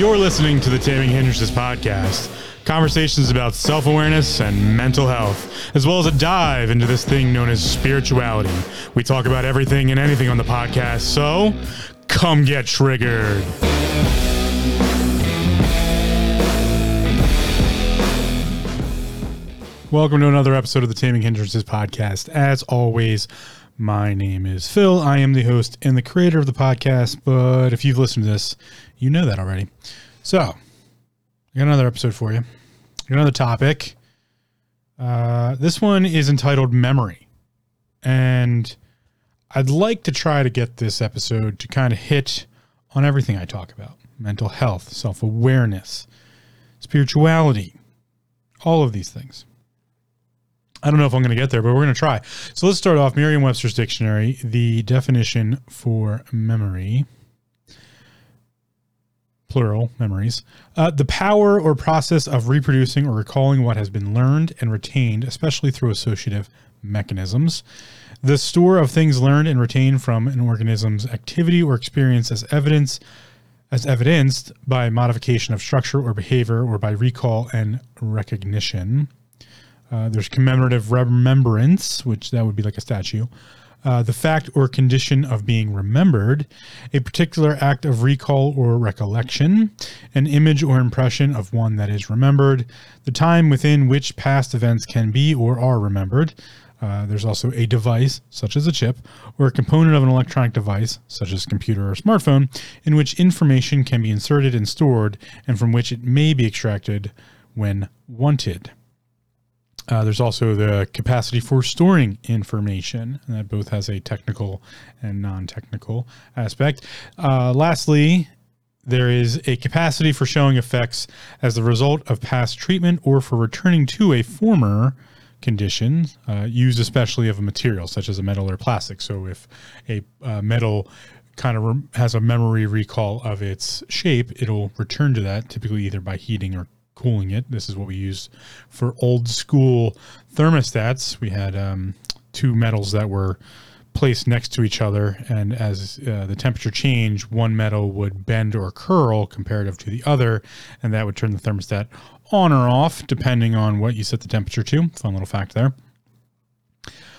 You're listening to the Taming Hindrances podcast. Conversations about self awareness and mental health, as well as a dive into this thing known as spirituality. We talk about everything and anything on the podcast, so come get triggered. Welcome to another episode of the Taming Hindrances podcast. As always, my name is Phil. I am the host and the creator of the podcast, but if you've listened to this, you know that already. So, I got another episode for you. Another topic. Uh, this one is entitled Memory. And I'd like to try to get this episode to kind of hit on everything I talk about mental health, self awareness, spirituality, all of these things. I don't know if I'm going to get there, but we're going to try. So let's start off Merriam Webster's dictionary. The definition for memory, plural memories, uh, the power or process of reproducing or recalling what has been learned and retained, especially through associative mechanisms. The store of things learned and retained from an organism's activity or experience as evidence as evidenced by modification of structure or behavior or by recall and recognition. Uh, there's commemorative remembrance, which that would be like a statue. Uh, the fact or condition of being remembered, a particular act of recall or recollection, an image or impression of one that is remembered, the time within which past events can be or are remembered. Uh, there's also a device, such as a chip, or a component of an electronic device, such as computer or smartphone, in which information can be inserted and stored, and from which it may be extracted when wanted. Uh, there's also the capacity for storing information, and that both has a technical and non technical aspect. Uh, lastly, there is a capacity for showing effects as the result of past treatment or for returning to a former condition, uh, used especially of a material such as a metal or plastic. So if a uh, metal kind of has a memory recall of its shape, it'll return to that typically either by heating or cooling it. This is what we use for old school thermostats. We had um, two metals that were placed next to each other, and as uh, the temperature changed, one metal would bend or curl comparative to the other, and that would turn the thermostat on or off depending on what you set the temperature to. Fun little fact there.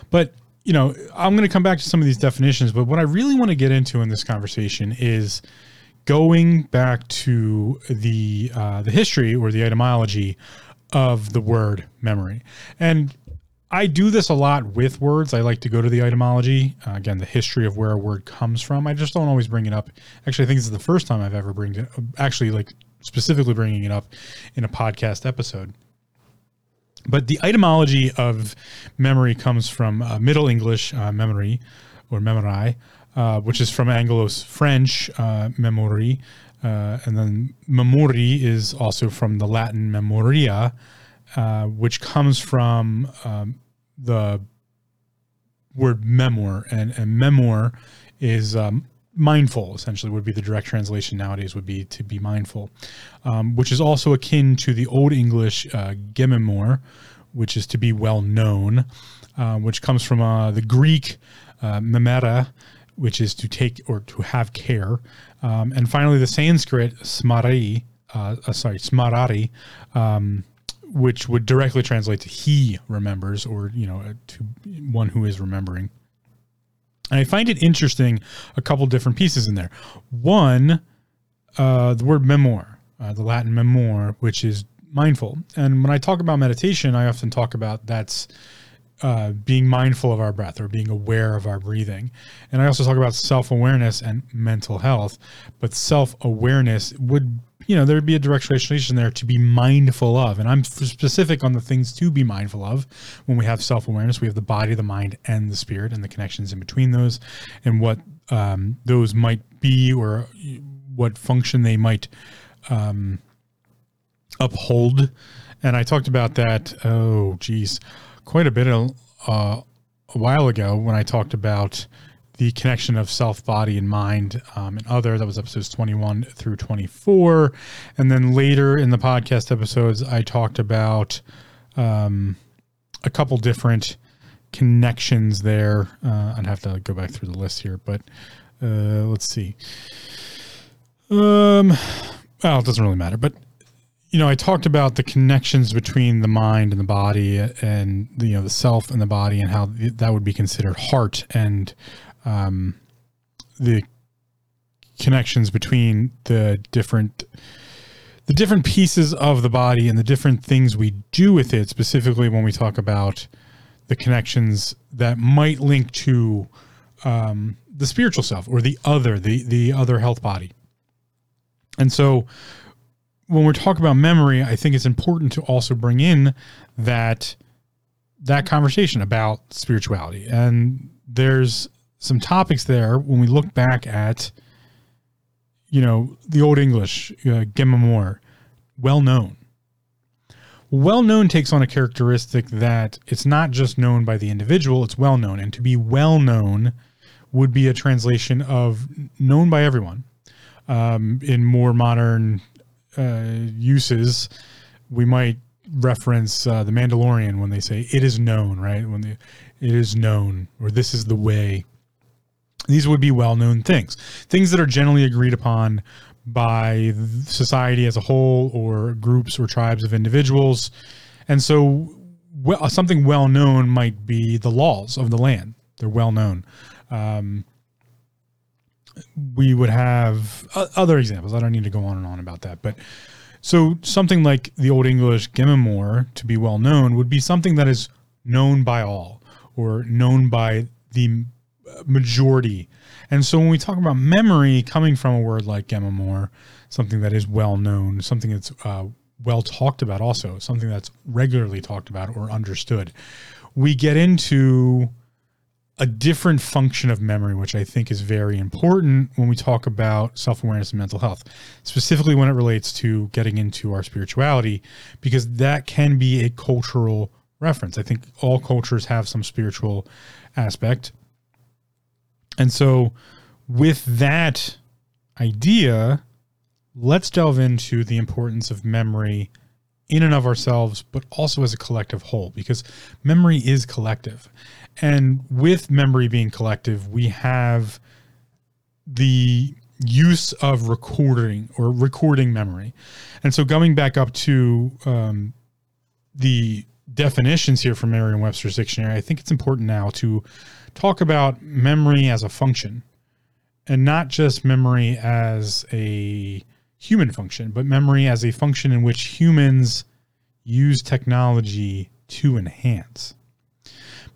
But you know, I'm going to come back to some of these definitions, but what I really want to get into in this conversation is going back to the uh, the history or the etymology of the word memory. And I do this a lot with words. I like to go to the etymology, uh, again, the history of where a word comes from. I just don't always bring it up. Actually, I think this is the first time I've ever bring it, actually like specifically bringing it up in a podcast episode. But the etymology of memory comes from uh, Middle English uh, memory or memorai, uh, which is from Anglo French uh, memory. Uh, and then memori is also from the Latin memoria, uh, which comes from um, the word memoir. And, and memoir is um, mindful, essentially, would be the direct translation nowadays, would be to be mindful, um, which is also akin to the Old English uh, gememor, which is to be well known, uh, which comes from the Greek uh, memera, which is to take or to have care. Um, and finally, the Sanskrit smari, uh, uh, sorry, smarari, um, which would directly translate to he remembers or, you know, to one who is remembering. And I find it interesting, a couple different pieces in there. One, uh, the word memoir, uh, the Latin memoir, which is mindful. And when I talk about meditation, I often talk about that's uh, being mindful of our breath or being aware of our breathing. And I also talk about self awareness and mental health. But self awareness would, you know, there'd be a direct translation there to be mindful of. And I'm specific on the things to be mindful of when we have self awareness. We have the body, the mind, and the spirit, and the connections in between those, and what um, those might be or what function they might um, uphold. And I talked about that, oh, geez quite a bit of, uh, a while ago when I talked about the connection of self, body, and mind um, and other. That was episodes 21 through 24. And then later in the podcast episodes, I talked about um, a couple different connections there. Uh, I'd have to go back through the list here, but uh, let's see. Um, well, it doesn't really matter, but you know, I talked about the connections between the mind and the body, and the, you know, the self and the body, and how that would be considered heart, and um, the connections between the different the different pieces of the body and the different things we do with it. Specifically, when we talk about the connections that might link to um, the spiritual self or the other, the the other health body. And so when we're talking about memory, I think it's important to also bring in that that conversation about spirituality. And there's some topics there when we look back at you know the old English uh, well known. Well known takes on a characteristic that it's not just known by the individual; it's well known, and to be well known would be a translation of known by everyone. Um, in more modern uses, we might reference uh, the Mandalorian when they say "it is known," right? When the, it is known, or this is the way. These would be well-known things, things that are generally agreed upon by society as a whole, or groups or tribes of individuals, and so well, something well known might be the laws of the land. They're well known. Um, we would have uh, other examples. I don't need to go on and on about that, but so something like the Old English Gemamor to be well known would be something that is known by all or known by the majority. And so when we talk about memory coming from a word like Gemamor, something that is well known, something that's uh, well talked about, also something that's regularly talked about or understood, we get into a different function of memory, which I think is very important when we talk about self awareness and mental health, specifically when it relates to getting into our spirituality, because that can be a cultural reference. I think all cultures have some spiritual aspect. And so, with that idea, let's delve into the importance of memory in and of ourselves, but also as a collective whole, because memory is collective. And with memory being collective, we have the use of recording or recording memory. And so going back up to um, the definitions here from Merriam Webster's dictionary, I think it's important now to talk about memory as a function and not just memory as a human function, but memory as a function in which humans use technology to enhance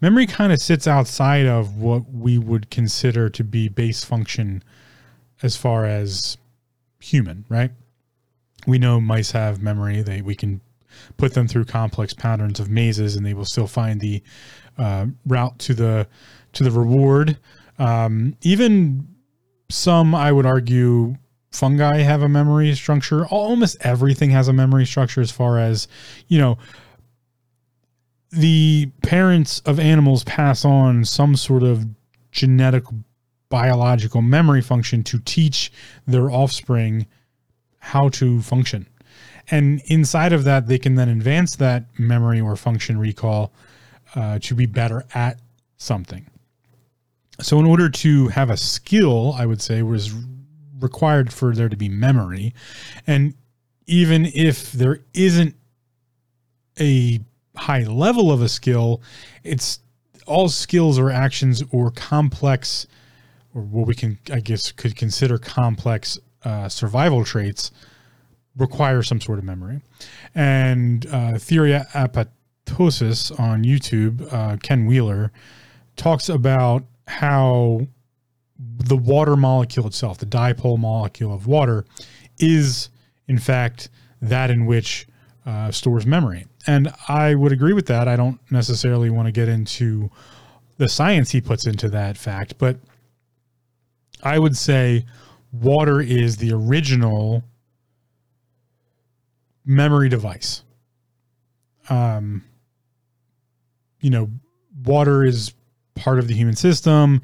memory kind of sits outside of what we would consider to be base function as far as human, right? We know mice have memory. They we can put them through complex patterns of mazes, and they will still find the uh, route to the to the reward. Um, even some, I would argue, fungi have a memory structure. Almost everything has a memory structure, as far as you know the parents of animals pass on some sort of genetic biological memory function to teach their offspring how to function. And inside of that, they can then advance that memory or function recall uh, to be better at something. So, in order to have a skill, I would say was required for there to be memory. And even if there isn't a high level of a skill, it's all skills or actions or complex, or what we can, I guess, could consider complex uh, survival traits require some sort of memory. And uh, Theoria Apophasis on YouTube, uh, Ken Wheeler, talks about how the water molecule itself, the dipole molecule of water, is in fact that in which uh, stores memory. And I would agree with that. I don't necessarily want to get into the science he puts into that fact, but I would say water is the original memory device. Um, you know, water is part of the human system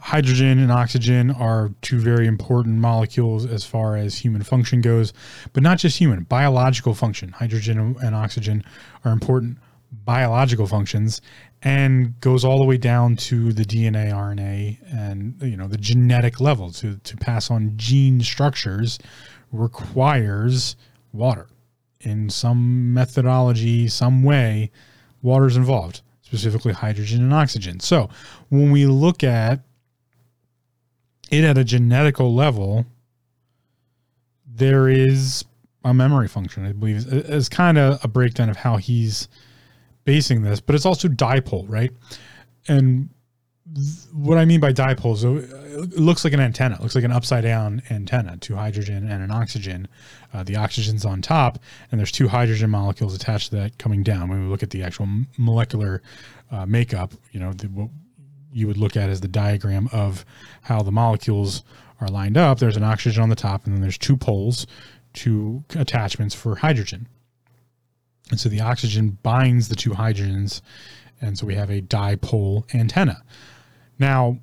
hydrogen and oxygen are two very important molecules as far as human function goes, but not just human, biological function. Hydrogen and oxygen are important biological functions and goes all the way down to the DNA, RNA, and you know the genetic level to to pass on gene structures requires water in some methodology, some way. water is involved, specifically hydrogen and oxygen. So when we look at it at a genetical level, there is a memory function, I believe, is kind of a breakdown of how he's basing this, but it's also dipole, right? And what I mean by dipole is it looks like an antenna. It looks like an upside down antenna, two hydrogen and an oxygen. Uh, the oxygen's on top, and there's two hydrogen molecules attached to that coming down. When we look at the actual molecular uh, makeup, you know, the, you would look at as the diagram of how the molecules are lined up. There's an oxygen on the top, and then there's two poles, two attachments for hydrogen. And so the oxygen binds the two hydrogens, and so we have a dipole antenna. Now,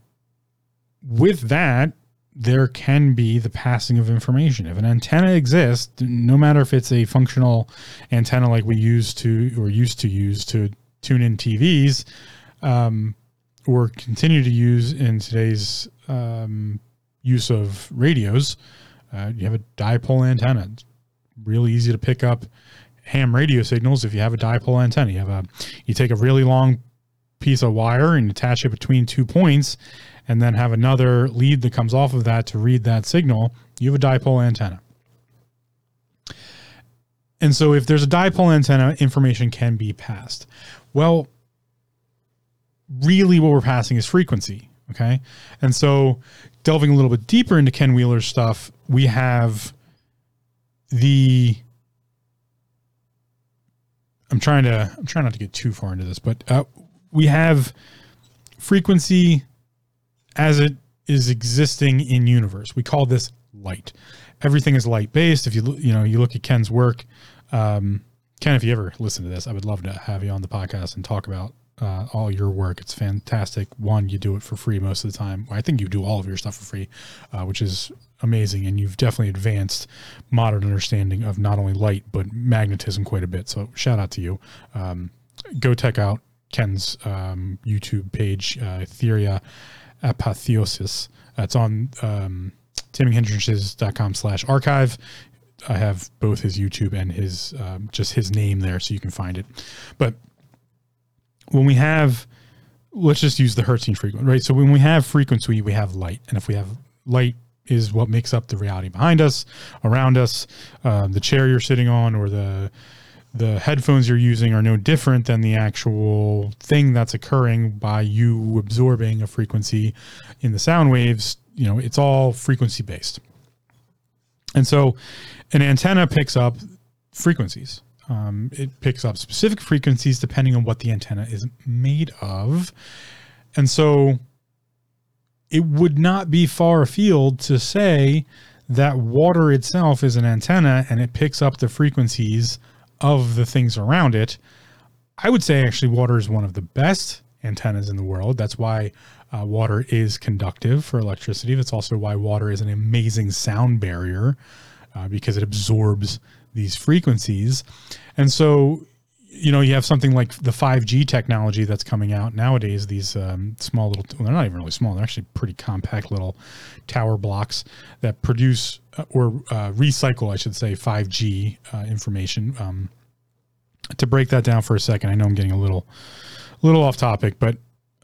with that, there can be the passing of information. If an antenna exists, no matter if it's a functional antenna like we used to or used to use to tune in TVs, um, or continue to use in today's um, use of radios, uh, you have a dipole antenna. It's really easy to pick up ham radio signals if you have a dipole antenna. You have a you take a really long piece of wire and attach it between two points and then have another lead that comes off of that to read that signal, you have a dipole antenna. And so if there's a dipole antenna, information can be passed. Well, really what we're passing is frequency. Okay. And so delving a little bit deeper into Ken Wheeler's stuff, we have the I'm trying to I'm trying not to get too far into this, but uh, we have frequency as it is existing in universe. We call this light. Everything is light based. If you you know you look at Ken's work, um, Ken, if you ever listen to this, I would love to have you on the podcast and talk about uh, all your work. It's fantastic. One, you do it for free most of the time. I think you do all of your stuff for free, uh, which is amazing. And you've definitely advanced modern understanding of not only light, but magnetism quite a bit. So shout out to you. Um, go check out Ken's um, YouTube page, uh, Theoria Apophasis. It's on um, taminghindrances.com slash archive. I have both his YouTube and his um, just his name there, so you can find it. But when we have let's just use the Hertzian frequency, right? So when we have frequency, we have light, and if we have light is what makes up the reality behind us, around us, uh, the chair you're sitting on, or the the headphones you're using are no different than the actual thing that's occurring by you absorbing a frequency in the sound waves. You know, it's all frequency based. And so an antenna picks up frequencies. Um, it picks up specific frequencies depending on what the antenna is made of. And so it would not be far afield to say that water itself is an antenna and it picks up the frequencies of the things around it. I would say actually water is one of the best antennas in the world. That's why uh, water is conductive for electricity. That's also why water is an amazing sound barrier uh, because it absorbs these frequencies. And so, you know, you have something like the 5G technology that's coming out nowadays, these um, small little, well, they're not even really small, they're actually pretty compact little tower blocks that produce uh, or uh, recycle, I should say, 5G uh, information. Um, to break that down for a second, I know I'm getting a little, little off topic, but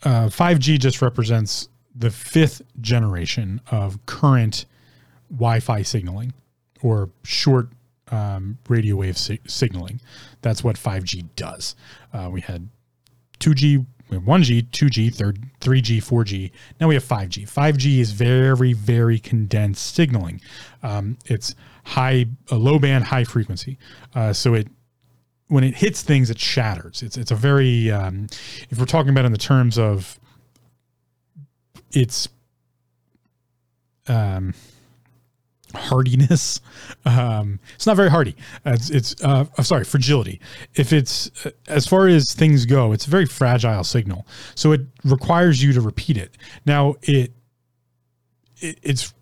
5G uh, just represents the fifth generation of current Wi-Fi signaling or short um, radio wave si- signaling. That's what 5G does. Uh, we had 2G, we have 1G, 2G, third, 3G, 4G. Now we have 5G. 5G is very, very condensed signaling. Um, it's high, low band, high frequency. Uh, so it when it hits things, it shatters. It's it's a very um, if we're talking about in the terms of it's um hardiness. Um, it's not very hardy. It's, it's uh, I'm sorry, fragility. If it's uh, as far as things go, it's a very fragile signal. So it requires you to repeat it. Now it, it it's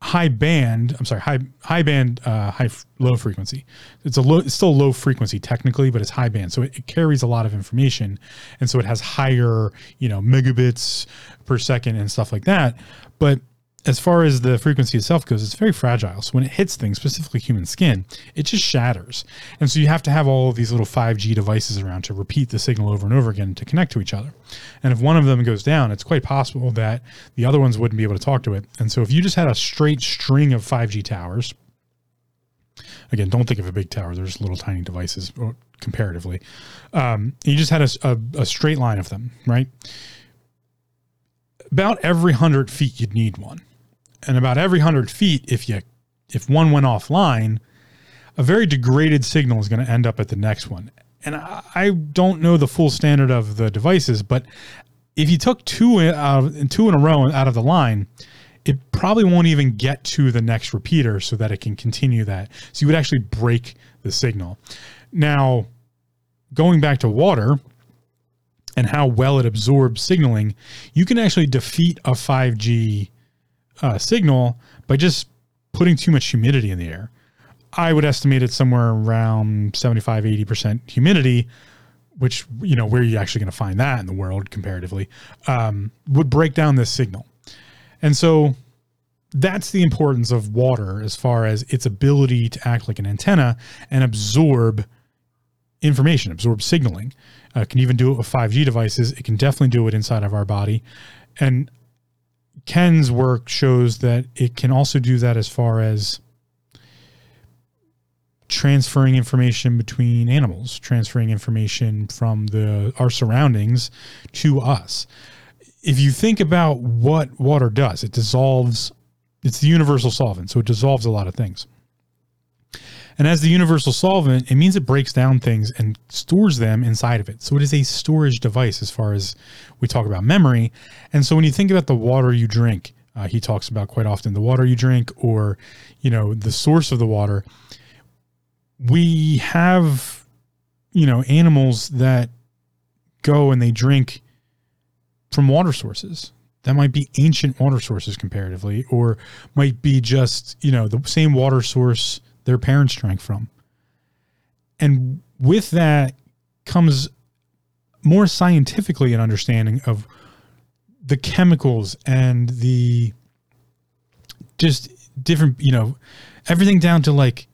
high band. I'm sorry, high high band, uh, high low frequency. It's a low. It's still low frequency technically, but it's high band, so it, it carries a lot of information, and so it has higher, you know, megabits per second and stuff like that. But as far as the frequency itself goes, it's very fragile. So when it hits things, specifically human skin, it just shatters. And so you have to have all of these little 5G devices around to repeat the signal over and over again to connect to each other. And if one of them goes down, it's quite possible that the other ones wouldn't be able to talk to it. And so if you just had a straight string of 5G towers, again, don't think of a big tower, there's little tiny devices comparatively. Um, you just had a, a, a straight line of them, right? About every hundred feet, you'd need one and about every 100 feet if you if one went offline a very degraded signal is going to end up at the next one. And I, I, don't know the full standard of the devices but if you took two in, uh, two in a row out of the line it probably won't even get to the next repeater so that it can continue that. So you would actually break the signal. Now going back to water and how well it absorbs signaling you can actually defeat a 5g uh, signal by just putting too much humidity in the air. I would estimate it somewhere around 75, 80% humidity, which, you know, where are you actually going to find that in the world comparatively, um, would break down this signal. And so that's the importance of water as far as its ability to act like an antenna and absorb information, absorb signaling. Uh, can even do it with 5G devices. It can definitely do it inside of our body. And Ken's work shows that it can also do that as far as transferring information between animals, transferring information from the our surroundings to us. If you think about what water does, it dissolves it's the universal solvent, so it dissolves a lot of things. And as the universal solvent, it means it breaks down things and stores them inside of it. So it is a storage device as far as we talk about memory. And so when you think about the water you drink, uh, he talks about quite often the water you drink or, you know, the source of the water. We have, you know, animals that go and they drink from water sources that might be ancient water sources comparatively or might be just you know the same water source their parents drank from. And with that comes more scientifically an understanding of the chemicals and the just different, you know, everything down to like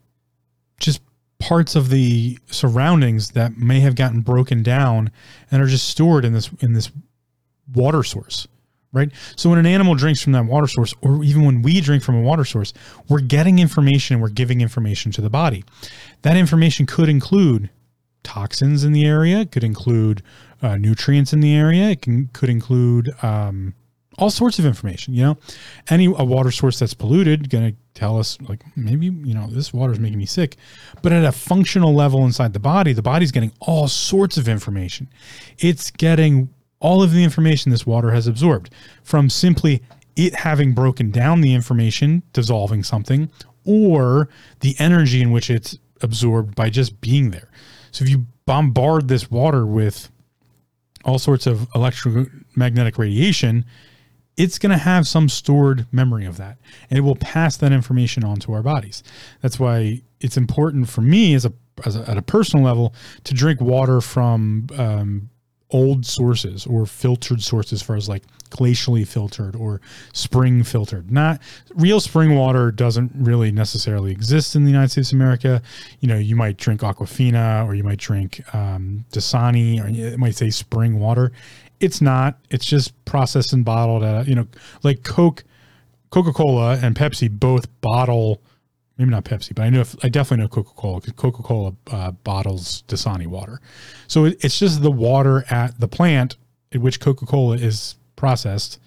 just parts of the surroundings that may have gotten broken down and are just stored in this in this water source right? So when an animal drinks from that water source, or even when we drink from a water source, we're getting information and we're giving information to the body. That information could include toxins in the area, could include uh, nutrients in the area, it can, could include um, all sorts of information. You know, any a water source that's polluted going to tell us like maybe you know this water is making me sick, but at a functional level inside the body, the body's getting all sorts of information. It's getting all of the information this water has absorbed from simply it having broken down the information, dissolving something, or the energy in which it's absorbed by just being there. So if you bombard this water with all sorts of electromagnetic radiation, it's going to have some stored memory of that and it will pass that information on to our bodies. That's why it's important for me as a, as a at a personal level to drink water from um, old sources or filtered sources as far as like glacially filtered or spring filtered. Not real spring water doesn't really necessarily exist in the United States of America. You know, you might drink Aquafina or you might drink um, Dasani or it might say spring water. It's not. It's just processed and bottled at, you know, like Coke, Coca-Cola and Pepsi both bottle – maybe not Pepsi, but I know I definitely know Coca Cola because Coca Cola uh, bottles Dasani water. So it, it's just the water at the plant in which Coca Cola is processed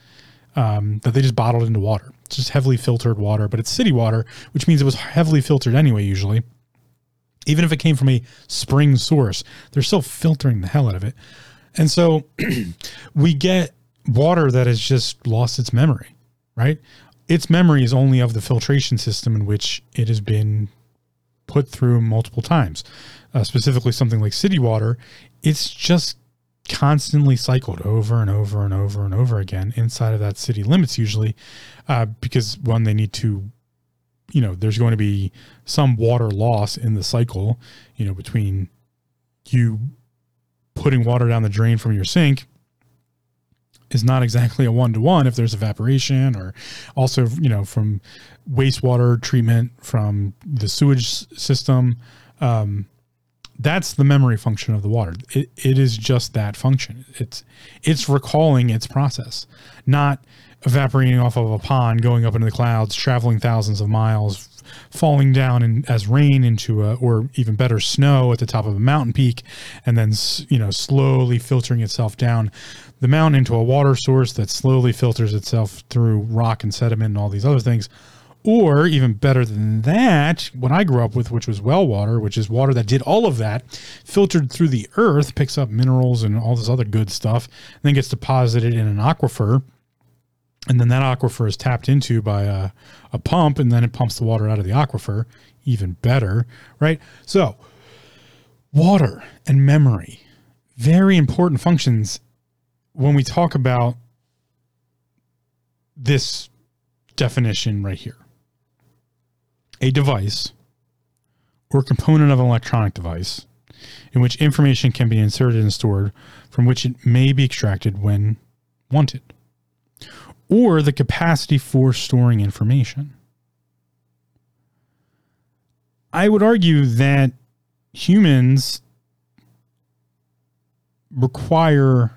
um, that they just bottled into water. It's just heavily filtered water, but it's city water, which means it was heavily filtered anyway. Usually, even if it came from a spring source, they're still filtering the hell out of it, and so we get water that has just lost its memory. Right? Its memory is only of the filtration system in which it has been put through multiple times. Uh, specifically, something like city water, it's just constantly cycled over and over and over and over again inside of that city limits, usually, uh, because one, they need to, you know, there's going to be some water loss in the cycle, you know, between you putting water down the drain from your sink is not exactly a one to one if there's evaporation or also, you know, from wastewater treatment from the sewage system. Um, that's the memory function of the water. It, it is just that function. It's it's recalling its process, not evaporating off of a pond, going up into the clouds, traveling thousands of miles, falling down in, as rain into a, or even better, snow at the top of a mountain peak, and then you know slowly filtering itself down the mountain into a water source that slowly filters itself through rock and sediment and all these other things. Or even better than that, what I grew up with, which was well water, which is water that did all of that, filtered through the earth, picks up minerals and all this other good stuff, and then gets deposited in an aquifer. And then that aquifer is tapped into by a, a pump, and then it pumps the water out of the aquifer. Even better, right? So, water and memory, very important functions when we talk about this definition right here a device or component of an electronic device in which information can be inserted and stored from which it may be extracted when wanted, or the capacity for storing information. I would argue that humans require,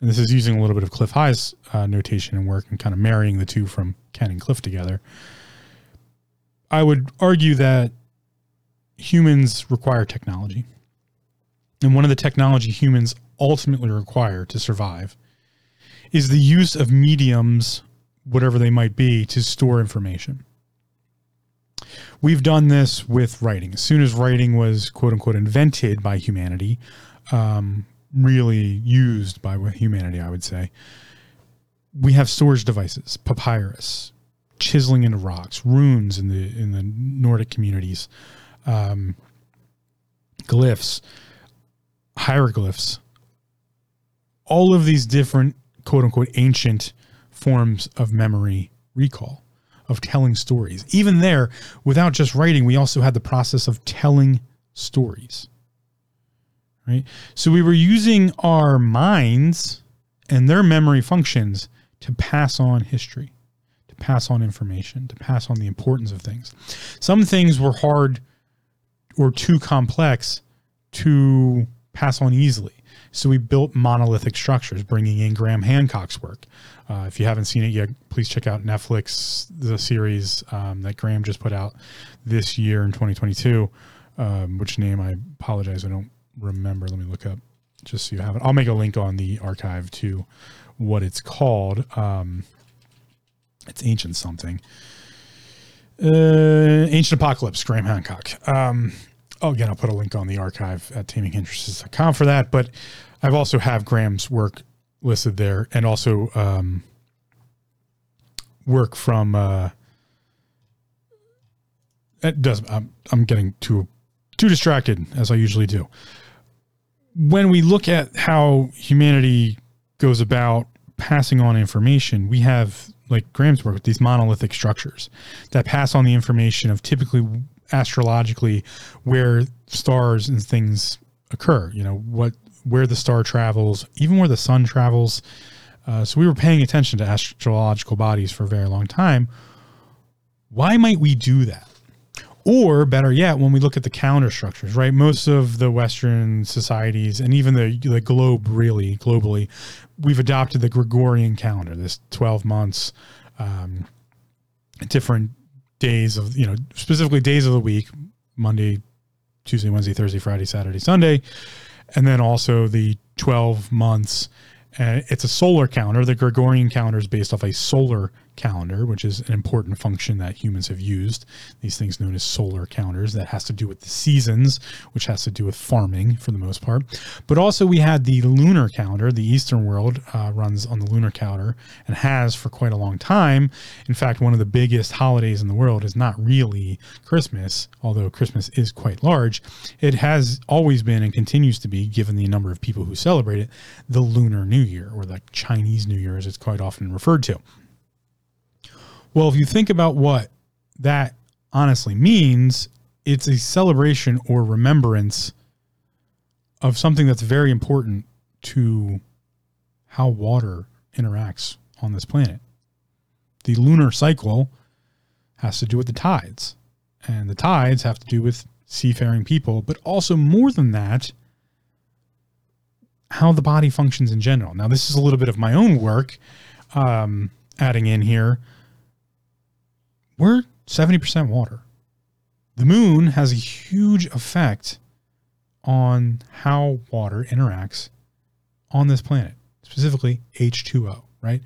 and this is using a little bit of Cliff High's uh, notation and work and kind of marrying the two from Ken and Cliff together I would argue that humans require technology. And one of the technology humans ultimately require to survive is the use of mediums, whatever they might be, to store information. We've done this with writing. As soon as writing was quote unquote invented by humanity, um, really used by humanity, I would say, we have storage devices, papyrus, chiseling into rocks, runes in the in the Nordic communities, um, glyphs, hieroglyphs, all of these different quote unquote ancient forms of memory recall, of telling stories. Even there, without just writing, we also had the process of telling stories. Right? So we were using our minds and their memory functions to pass on history to pass on information, to pass on the importance of things. Some things were hard or too complex to pass on easily. So we built monolithic structures, bringing in Graham Hancock's work. Uh, if you haven't seen it yet, please check out Netflix, the series um, that Graham just put out this year in 2022. Um, which name I apologize, I don't remember. Let me look up just so you have it. I'll make a link on the archive to what it's called. Um, it's ancient something. Uh, ancient Apocalypse, Graham Hancock. Um, again, I'll put a link on the archive at taminghindrances.com for that. But I've also have Graham's work listed there, and also um, work from. Uh, it does. I'm, I'm getting too too distracted as I usually do. When we look at how humanity goes about passing on information, we have like Graham's work with these monolithic structures that pass on the information of typically astrologically where stars and things occur. You know what where the star travels, even where the sun travels. Uh, so we were paying attention to astrological bodies for a very long time. Why might we do that? Or better yet, when we look at the calendar structures, right? Most of the Western societies and even the, the globe, really globally, we've adopted the Gregorian calendar, this 12 months, um, different days of, you know, specifically days of the week, Monday, Tuesday, Wednesday, Thursday, Friday, Saturday, Sunday. And then also the 12 months. Uh, it's a solar calendar. The Gregorian calendar is based off a solar calendar, which is an important function that humans have used. These things known as solar calendars that has to do with the seasons, which has to do with farming for the most part. But also we had the lunar calendar. The Eastern world uh, runs on the lunar calendar and has for quite a long time. In fact, one of the biggest holidays in the world is not really Christmas, although Christmas is quite large. It has always been and continues to be, given the number of people who celebrate it, the Lunar New Year or the Chinese New Year, as it's quite often referred to. Well, if you think about what that honestly means, it's a celebration or remembrance of something that's very important to how water interacts on this planet. The lunar cycle has to do with the tides, and the tides have to do with seafaring people, but also more than that, how the body functions in general. Now, this is a little bit of my own work um, adding in here. We're 70% water. The moon has a huge effect on how water interacts on this planet, specifically H2O, right?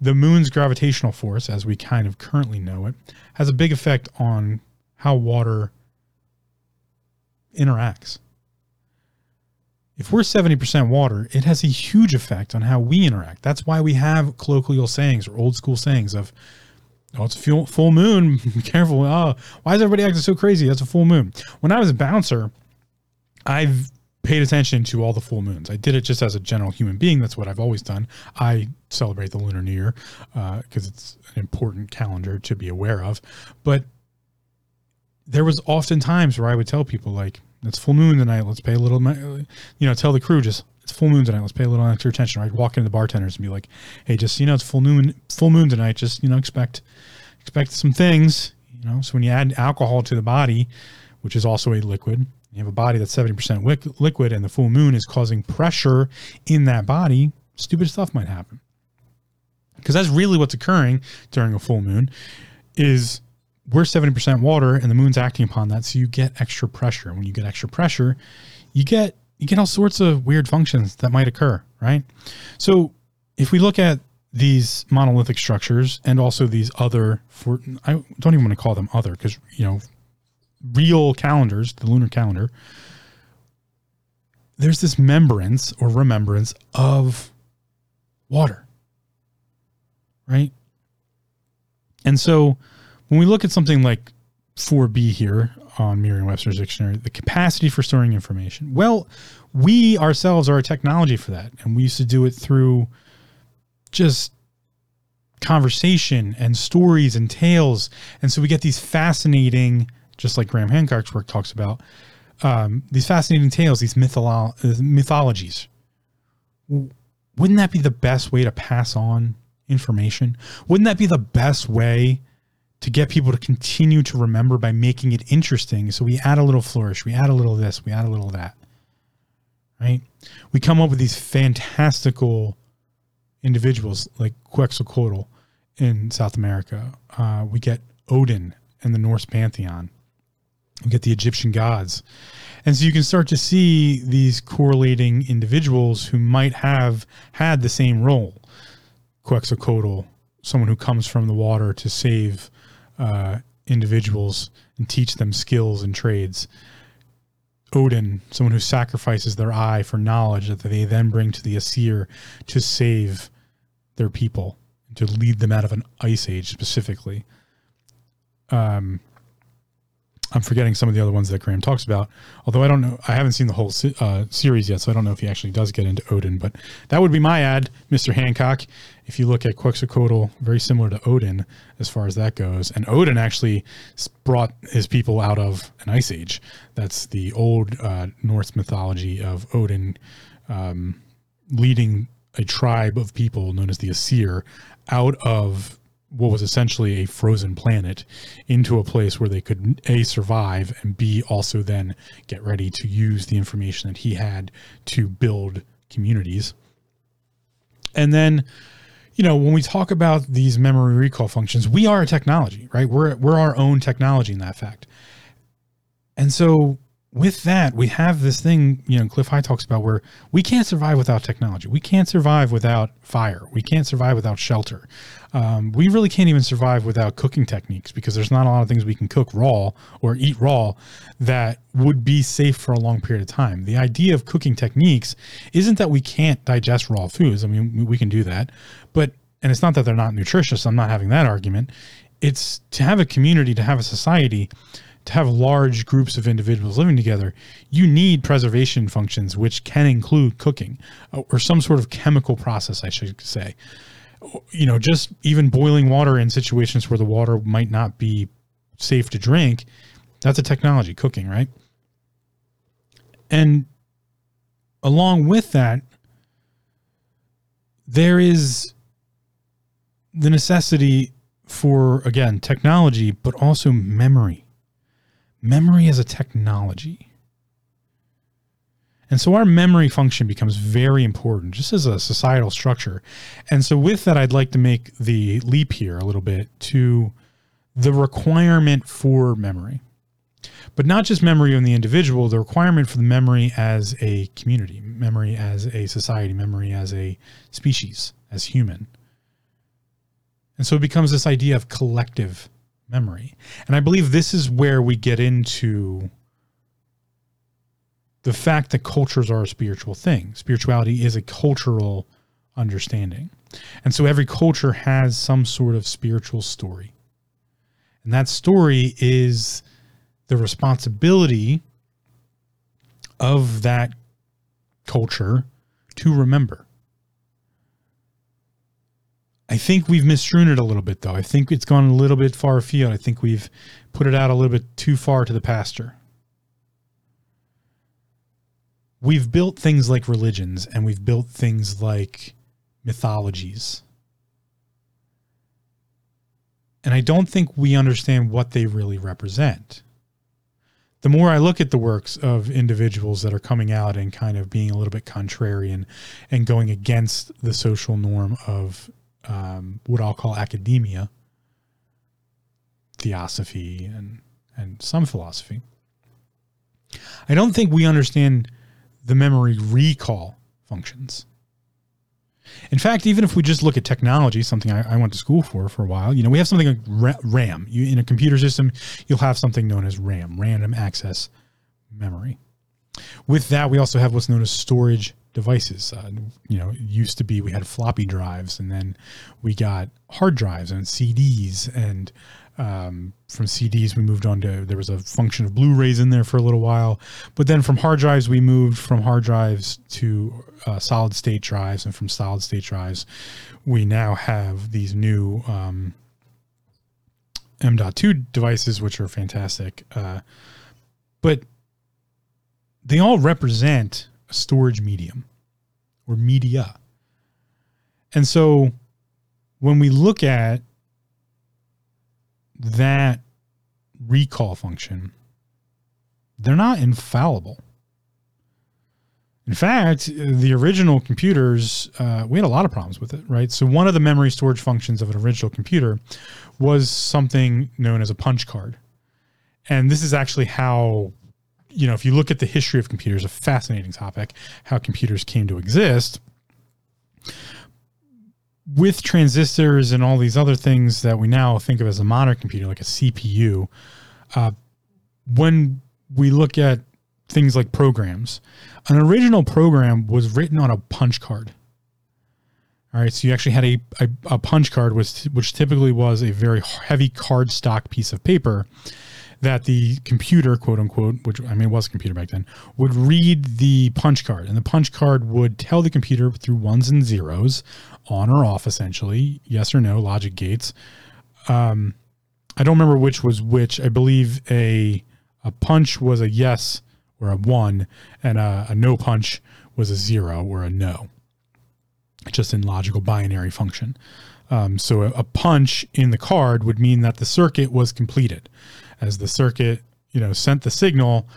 The moon's gravitational force, as we kind of currently know it, has a big effect on how water interacts. If we're 70% water, it has a huge effect on how we interact. That's why we have colloquial sayings or old school sayings of, oh, it's a full, full moon. Be careful. Oh, why is everybody acting so crazy? That's a full moon. When I was a bouncer, I've paid attention to all the full moons. I did it just as a general human being. That's what I've always done. I celebrate the Lunar New Year because uh, it's an important calendar to be aware of. But there was often times where I would tell people like, "It's full moon tonight. Let's pay a little." You know, tell the crew just it's full moon tonight. Let's pay a little extra attention. Right, walk into the bartenders and be like, "Hey, just you know, it's full moon. Full moon tonight. Just you know, expect expect some things. You know, so when you add alcohol to the body, which is also a liquid, you have a body that's 70% liquid and the full moon is causing pressure in that body, stupid stuff might happen. Because that's really what's occurring during a full moon is we're 70% water and the moon's acting upon that so you get extra pressure. And when you get extra pressure, you get you get all sorts of weird functions that might occur, right? So if we look at these monolithic structures and also these other for I don't even want to call them other because you know real calendars, the lunar calendar, there's this membrance or remembrance of water. Right? And so when we look at something like 4b here on Merriam-Webster's dictionary, the capacity for storing information. Well, we ourselves are a technology for that. And we used to do it through just conversation and stories and tales. And so we get these fascinating just like Graham Hancock's work talks about, um, these fascinating tales, these mytholo- mythologies. Wouldn't that be the best way to pass on information? Wouldn't that be the best way to get people to continue to remember by making it interesting? So we add a little flourish, we add a little this, we add a little that. Right? We come up with these fantastical individuals like Quetzalcoatl in South America. Uh, we get Odin in the Norse pantheon. We get the Egyptian gods. And so you can start to see these correlating individuals who might have had the same role. Quetzalcoatl, someone who comes from the water to save uh, individuals and teach them skills and trades. Odin, someone who sacrifices their eye for knowledge that they then bring to the Aesir to save their people, to lead them out of an ice age specifically. Um, I'm forgetting some of the other ones that Graham talks about. Although I don't know, I haven't seen the whole uh, series yet, so I don't know if he actually does get into Odin. But that would be my ad, Mr. Hancock. If you look at Quetzalcoatl, very similar to Odin as far as that goes, and Odin actually brought his people out of an ice age. That's the old uh, Norse mythology of Odin um, leading a tribe of people known as the Aesir out of what was essentially a frozen planet into a place where they could a survive and b also then get ready to use the information that he had to build communities. And then you know when we talk about these memory recall functions we are a technology right? We're we're our own technology in that fact. And so with that, we have this thing, you know, Cliff High talks about where we can't survive without technology. We can't survive without fire. We can't survive without shelter. Um, we really can't even survive without cooking techniques because there's not a lot of things we can cook raw or eat raw that would be safe for a long period of time. The idea of cooking techniques isn't that we can't digest raw foods. I mean, we can do that, but, and it's not that they're not nutritious. I'm not having that argument. It's to have a community, to have a society to have large groups of individuals living together, you need preservation functions, which can include cooking uh, or some sort of chemical process, I should say. You know, just even boiling water in situations where the water might not be safe to drink, that's a technology, cooking, right? And along with that, there is the necessity for, again, technology, but also memory. Memory is a technology. And so our memory function becomes very important just as a societal structure. And so, with that, I'd like to make the leap here a little bit to the requirement for memory. But not just memory on the individual, the requirement for the memory as a community, memory as a society, memory as a species, as human. And so it becomes this idea of collective memory. And I believe this is where we get into the fact that cultures are a spiritual thing. Spirituality is a cultural understanding. And so every culture has some sort of spiritual story. And that story is the responsibility of that culture to remember. I think we've misstrewn it a little bit, though. I think it's gone a little bit far afield. I think we've put it out a little bit too far to the pasture. We've built things like religions and we've built things like mythologies. And I don't think we understand what they really represent the more I look at the works of individuals that are coming out and kind of being a little bit contrarian and going against the social norm of um, what I'll call academia, theosophy, and and some philosophy, I don't think we understand the memory recall functions. In fact, even if we just look at technology, something I, I, went to school for for a while, you know, we have something like RAM. You, in a computer system, you'll have something known as RAM, random access memory. With that, we also have what's known as storage devices. Uh, you know, it used to be we had floppy drives, and then we got hard drives and CDs, and um, from CDs, we moved on to there was a function of Blu-rays in there for a little while, but then from hard drives, we moved from hard drives to uh, solid state drives, and from solid state drives, we now have these new um, M.2 devices, which are fantastic. Uh, but they all represent a storage medium or media. And so when we look at that recall function, they're not infallible. In fact, the original computers, uh, we had a lot of problems with it, right? So, one of the memory storage functions of an original computer was something known as a punch card. And this is actually how, you know, if you look at the history of computers, a fascinating topic, how computers came to exist with transistors and all these other things that we now think of as a modern computer, like a CPU, uh, when we look at things like programs, an original program was written on a punch card. All right, so you actually had a, a, a punch card, which, which typically was a very heavy cardstock piece of paper that the computer, quote unquote, which I mean it was a computer back then, would read the punch card, and the punch card would tell the computer through ones and zeros, on or off, essentially, yes or no, logic gates. Um, I don't remember which was which. I believe a a punch was a yes or a one, and a, a no punch was a zero or a no. Just in logical binary function. Um, so a, a punch in the card would mean that the circuit was completed as the circuit, you know, sent the signal,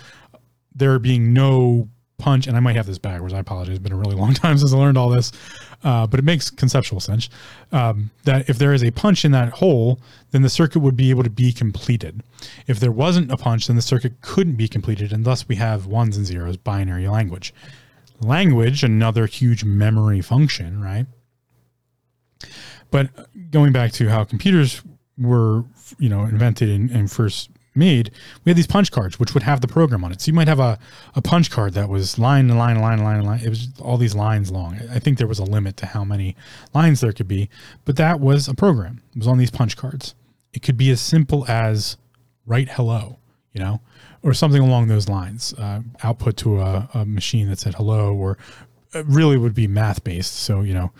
there being no punch, and I might have this backwards. I apologize. It's been a really long time since I learned all this, uh, but it makes conceptual sense um, that if there is a punch in that hole, then the circuit would be able to be completed. If there wasn't a punch, then the circuit couldn't be completed, and thus we have ones and zeros, binary language. Language, another huge memory function, right? But going back to how computers were, you know, invented and, and first made, we had these punch cards which would have the program on it. So you might have a, a punch card that was line line line line line. It was all these lines long. I think there was a limit to how many lines there could be, but that was a program. It was on these punch cards. It could be as simple as write hello, you know, or something along those lines. Uh, output to a, a machine that said hello, or really would be math based. So you know,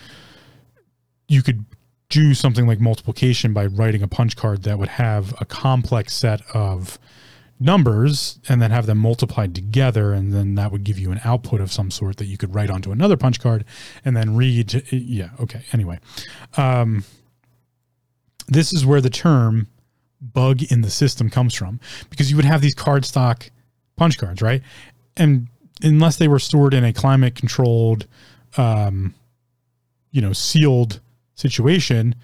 you could do something like multiplication by writing a punch card that would have a complex set of numbers and then have them multiplied together and then that would give you an output of some sort that you could write onto another punch card and then read yeah okay anyway um, this is where the term bug in the system comes from because you would have these cardstock punch cards, right? And unless they were stored in a climate controlled, um, you know, sealed situation,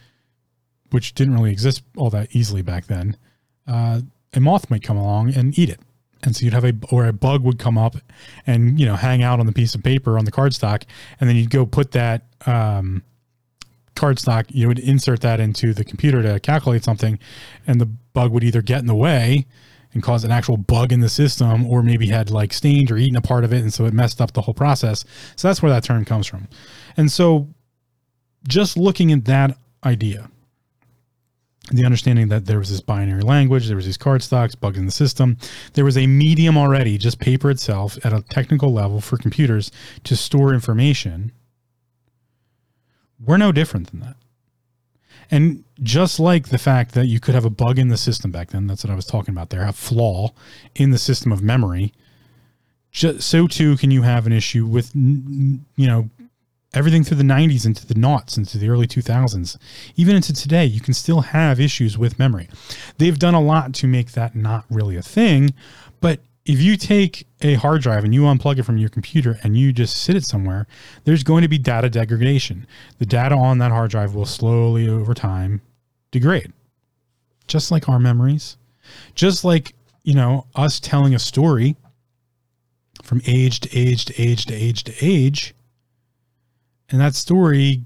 which didn't really exist all that easily back then, uh, a moth might come along and eat it. And so you'd have a, or a bug would come up and, you know, hang out on the piece of paper on the cardstock. And then you'd go put that, um, cardstock, you would insert that into the computer to calculate something, and the bug would either get in the way and cause an actual bug in the system, or maybe had like stained or eaten a part of it, and so it messed up the whole process. So that's where that term comes from. And so, just looking at that idea, the understanding that there was this binary language, there was these card stocks, bugs in the system, there was a medium already, just paper itself, at a technical level for computers to store information we're no different than that. And just like the fact that you could have a bug in the system back then, that's what I was talking about there, a flaw in the system of memory, so too can you have an issue with, you know, everything through the 90s into the noughts into the early 2000s even into today you can still have issues with memory they've done a lot to make that not really a thing but if you take a hard drive and you unplug it from your computer and you just sit it somewhere, there's going to be data degradation. The data on that hard drive will slowly over time degrade. Just like our memories, just like, you know, us telling a story from age to age to age to age to age, and that story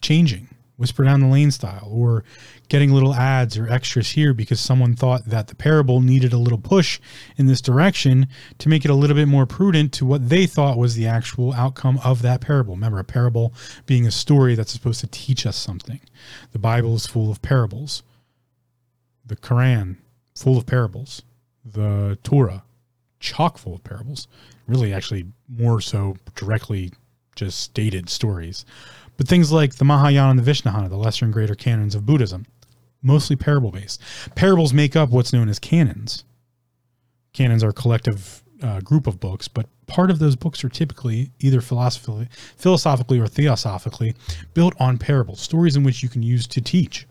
changing whisper down the lane style or getting little ads or extras here because someone thought that the parable needed a little push in this direction to make it a little bit more prudent to what they thought was the actual outcome of that parable. Remember, a parable being a story that's supposed to teach us something. The Bible is full of parables. The Quran, full of parables. The Torah, chock full of parables. Really, actually, more so directly just stated stories. But things like the Mahayana and the Vishnu, the lesser and greater canons of Buddhism, mostly parable based. Parables make up what's known as canons. Canons are a collective uh, group of books, but part of those books are typically either philosophically, philosophically or theosophically built on parables, stories in which you can use to teach.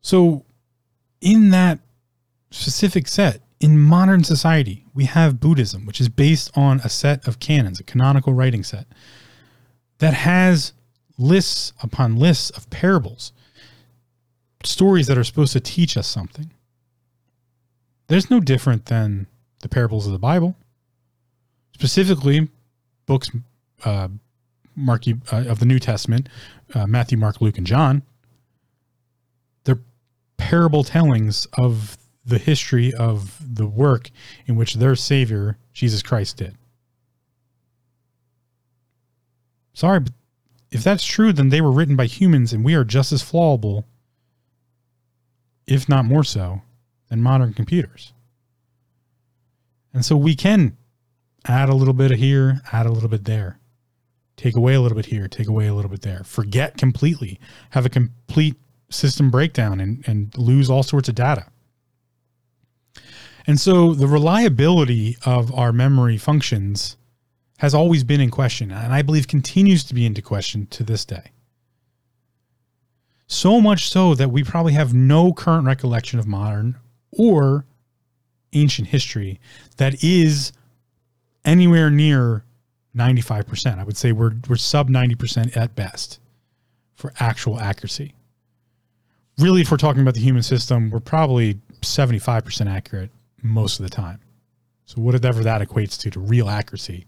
So, in that specific set, in modern society, we have Buddhism, which is based on a set of canons, a canonical writing set that has lists upon lists of parables, stories that are supposed to teach us something. There's no different than the parables of the Bible, specifically books uh, Mark, uh, of the New Testament, uh, Matthew, Mark, Luke, and John. They're parable tellings of the history of the work in which their Savior, Jesus Christ, did. Sorry, but if that's true, then they were written by humans and we are just as flawable, if not more so, than modern computers. And so we can add a little bit of here, add a little bit there, take away a little bit here, take away a little bit there, forget completely, have a complete system breakdown and, and lose all sorts of data. And so the reliability of our memory functions has always been in question, and I believe continues to be into question to this day. So much so that we probably have no current recollection of modern or ancient history that is anywhere near 95%. I would say we're, we're sub 90% at best for actual accuracy. Really, if we're talking about the human system, we're probably 75% accurate most of the time. So, whatever that equates to, to real accuracy,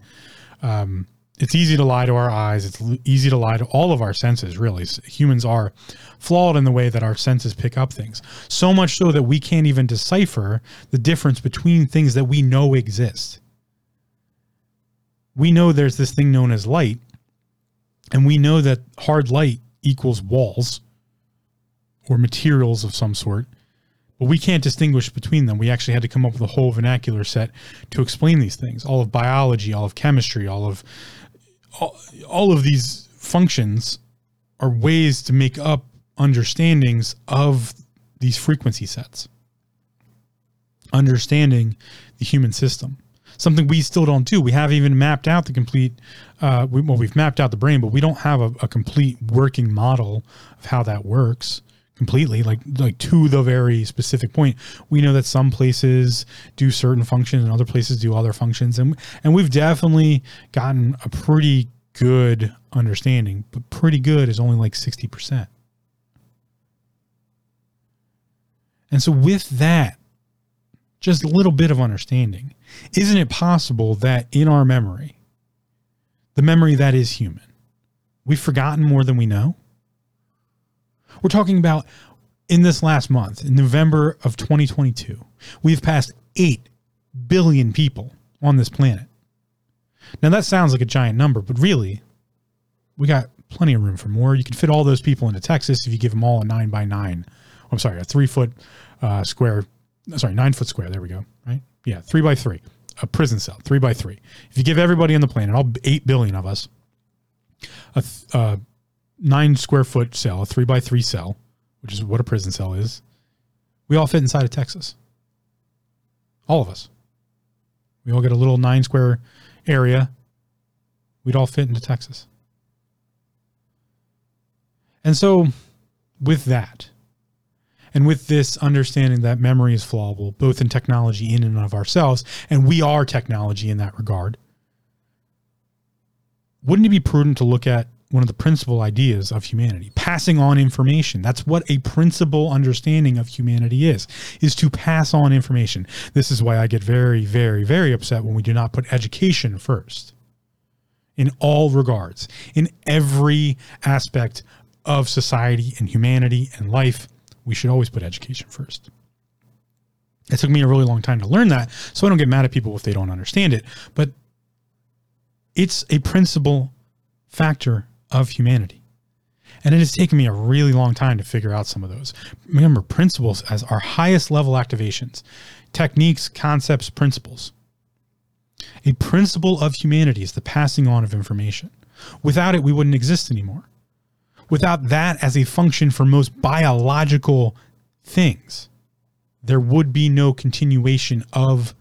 um, it's easy to lie to our eyes. It's easy to lie to all of our senses, really. Humans are flawed in the way that our senses pick up things. So much so that we can't even decipher the difference between things that we know exist. We know there's this thing known as light, and we know that hard light equals walls or materials of some sort. But we can't distinguish between them. We actually had to come up with a whole vernacular set to explain these things. All of biology, all of chemistry, all of all, all of these functions are ways to make up understandings of these frequency sets. Understanding the human system. something we still don't do. We haven't even mapped out the complete, uh, we, well, we've mapped out the brain, but we don't have a, a complete working model of how that works completely like like to the very specific point. We know that some places do certain functions and other places do other functions and and we've definitely gotten a pretty good understanding but pretty good is only like 60% and so with that just a little bit of understanding isn't it possible that in our memory the memory that is human we've forgotten more than we know we're talking about in this last month, in November of 2022, we've passed 8 billion people on this planet. Now, that sounds like a giant number, but really, we got plenty of room for more. You can fit all those people into Texas if you give them all a nine by nine. I'm sorry, a three foot uh, square. Sorry, nine foot square. There we go. Right? Yeah, three by three. A prison cell, three by three. If you give everybody on the planet, all eight billion of us, a, uh, nine square foot cell, a three by three cell, which is what a prison cell is, we all fit inside of Texas. All of us. We all get a little nine square area. We'd all fit into Texas. And so, with that, and with this understanding that memory is flawable, both in technology in and of ourselves, and we are technology in that regard, wouldn't it be prudent to look at one of the principal ideas of humanity. Passing on information. That's what a principal understanding of humanity is is to pass on information. This is why i get very very very upset when we do not put education first. In all regards. In every aspect of society and humanity and life we should always put education first. It took me a really long time to learn that so i don't get mad at people if they don't understand it but it's a principal factor of humanity. And it has taken me a really long time to figure out some of those. Remember, principles as our highest level activations, techniques, concepts, principles. A principle of humanity is the passing on of information. Without it, we wouldn't exist anymore. Without that as a function for most biological things, there would be no continuation of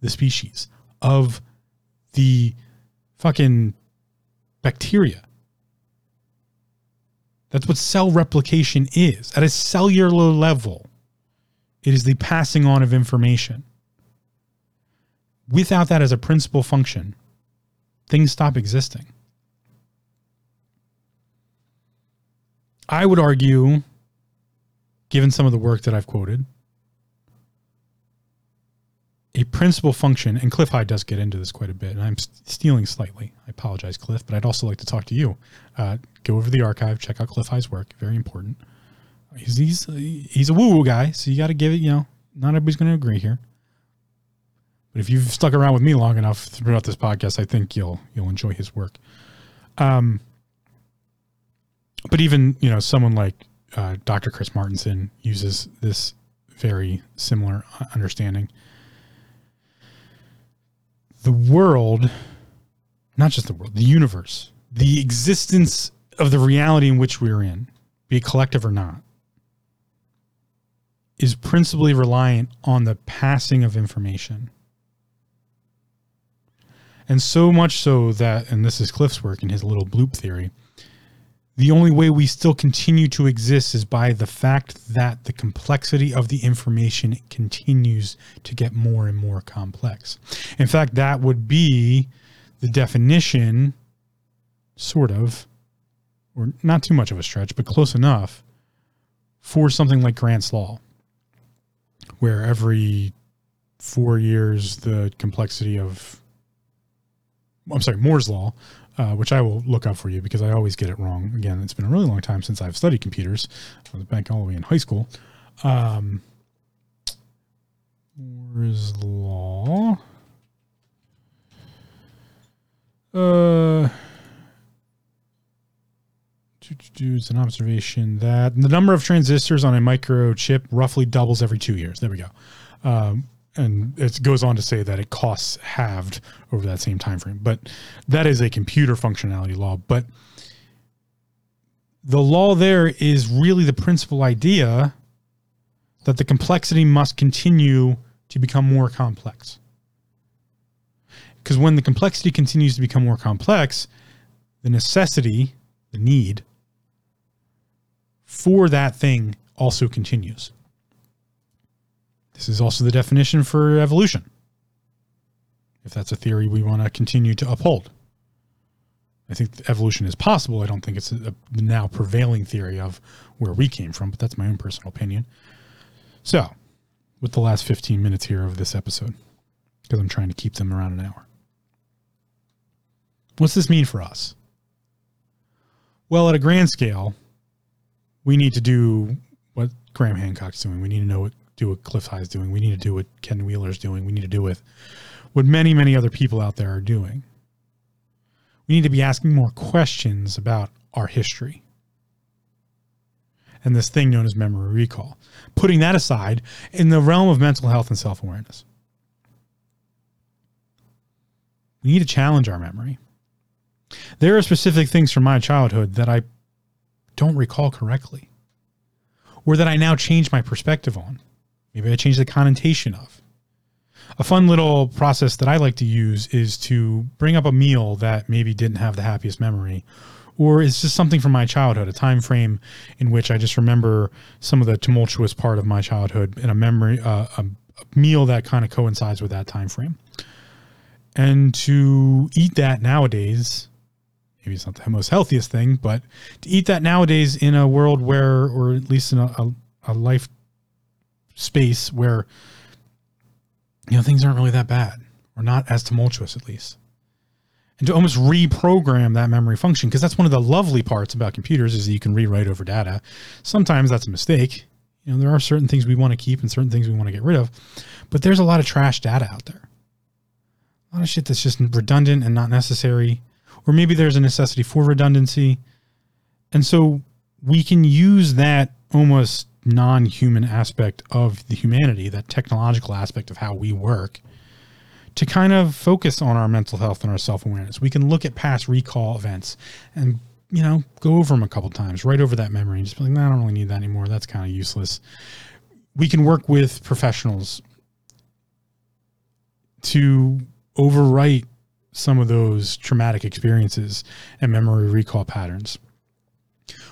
the species, of the fucking bacteria. That's what cell replication is. At a cellular level, it is the passing on of information. Without that as a principal function, things stop existing. I would argue, given some of the work that I've quoted, a principal function, and Cliff High does get into this quite a bit, and I'm stealing slightly. I apologize, Cliff, but I'd also like to talk to you. Uh, go over the archive, check out Cliff High's work. Very important. He's he's, he's a woo woo guy, so you got to give it. You know, not everybody's going to agree here. But if you've stuck around with me long enough throughout this podcast, I think you'll you'll enjoy his work. Um, but even you know someone like uh, Dr. Chris Martenson uses this very similar uh, understanding the world, not just the world, the universe, the existence of the reality in which we're in, be it collective or not, is principally reliant on the passing of information. And so much so that, and this is Cliff's work in his little bloop theory, the only way we still continue to exist is by the fact that the complexity of the information continues to get more and more complex. In fact, that would be the definition, sort of, or not too much of a stretch, but close enough for something like Grant's Law, where every four years the complexity of I'm sorry, Moore's Law, uh, which I will look up for you because I always get it wrong. Again, it's been a really long time since I've studied computers. I was back all the way in high school. Um, Moore's Law. Uh, is an observation that the number of transistors on a microchip roughly doubles every two years. There we go. Um, and it goes on to say that it costs halved over that same time frame but that is a computer functionality law. But the law there is really the principal idea that the complexity must continue to become more complex. Because when the complexity continues to become more complex, the necessity, the need for that thing also continues. This is also the definition for evolution, if that's a theory we want to continue to uphold. I think evolution is possible. I don't think it's a, now prevailing theory of where we came from, but that's my own personal opinion. So, with the last 15 minutes here of this episode, because I'm trying to keep them around an hour. What's this mean for us? Well, at a grand scale, we need to do what Graham Hancock's doing. We need to know what do what Cliff High is doing. We need to do what Ken Wheeler is doing. We need to do with what many, many other people out there are doing. We need to be asking more questions about our history and this thing known as memory recall. Putting that aside, in the realm of mental health and self awareness, we need to challenge our memory. There are specific things from my childhood that I don't recall correctly, or that I now change my perspective on. Maybe I change the connotation of. A fun little process that I like to use is to bring up a meal that maybe didn't have the happiest memory or it's just something from my childhood, a time frame in which I just remember some of the tumultuous part of my childhood in a memory, uh, a, a meal that kind of coincides with that time frame. And to eat that nowadays, maybe it's not the most healthiest thing, but to eat that nowadays in a world where, or at least in a, a, a life space where, you know, things aren't really that bad or not as tumultuous at least. And to almost reprogram that memory function because that's one of the lovely parts about computers is that you can rewrite over data. Sometimes that's a mistake. You know there are certain things we want to keep and certain things we want to get rid of but there's a lot of trash data out there. A lot of shit that's just redundant and not necessary or maybe there's a necessity for redundancy. And so we can use that almost non-human aspect of the humanity that technological aspect of how we work to kind of focus on our mental health and our self awareness. We can look at past recall events and you know go over them a couple times, right over that memory, and just be like, I don't really need that anymore. That's kind of useless. We can work with professionals to overwrite some of those traumatic experiences and memory recall patterns.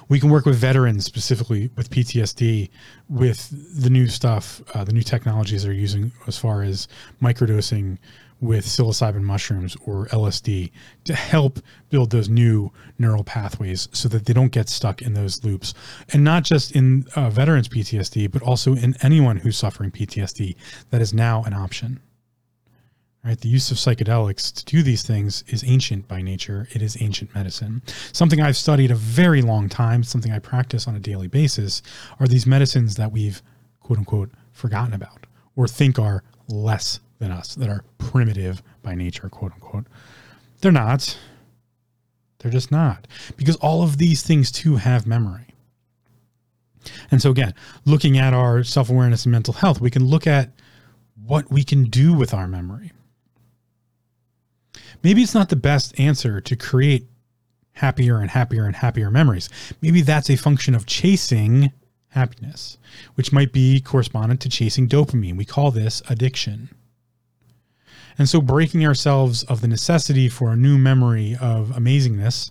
We can work with veterans specifically with PTSD with the new stuff, uh, the new technologies they're using as far as microdosing with psilocybin mushrooms or LSD to help build those new neural pathways so that they don't get stuck in those loops. And not just in uh, veterans PTSD, but also in anyone who's suffering PTSD, that is now an option. Right? The use of psychedelics to do these things is ancient by nature. It is ancient medicine. Something I've studied a very long time, something I practice on a daily basis, are these medicines that we've quote unquote forgotten about or think are less than us, that are primitive by nature, quote unquote. They're not. They're just not. Because all of these things too have memory. And so, again, looking at our self awareness and mental health, we can look at what we can do with our memory maybe it's not the best answer to create happier and happier and happier memories. Maybe that's a function of chasing happiness, which might be correspondent to chasing dopamine. We call this addiction. And so breaking ourselves of the necessity for a new memory of amazingness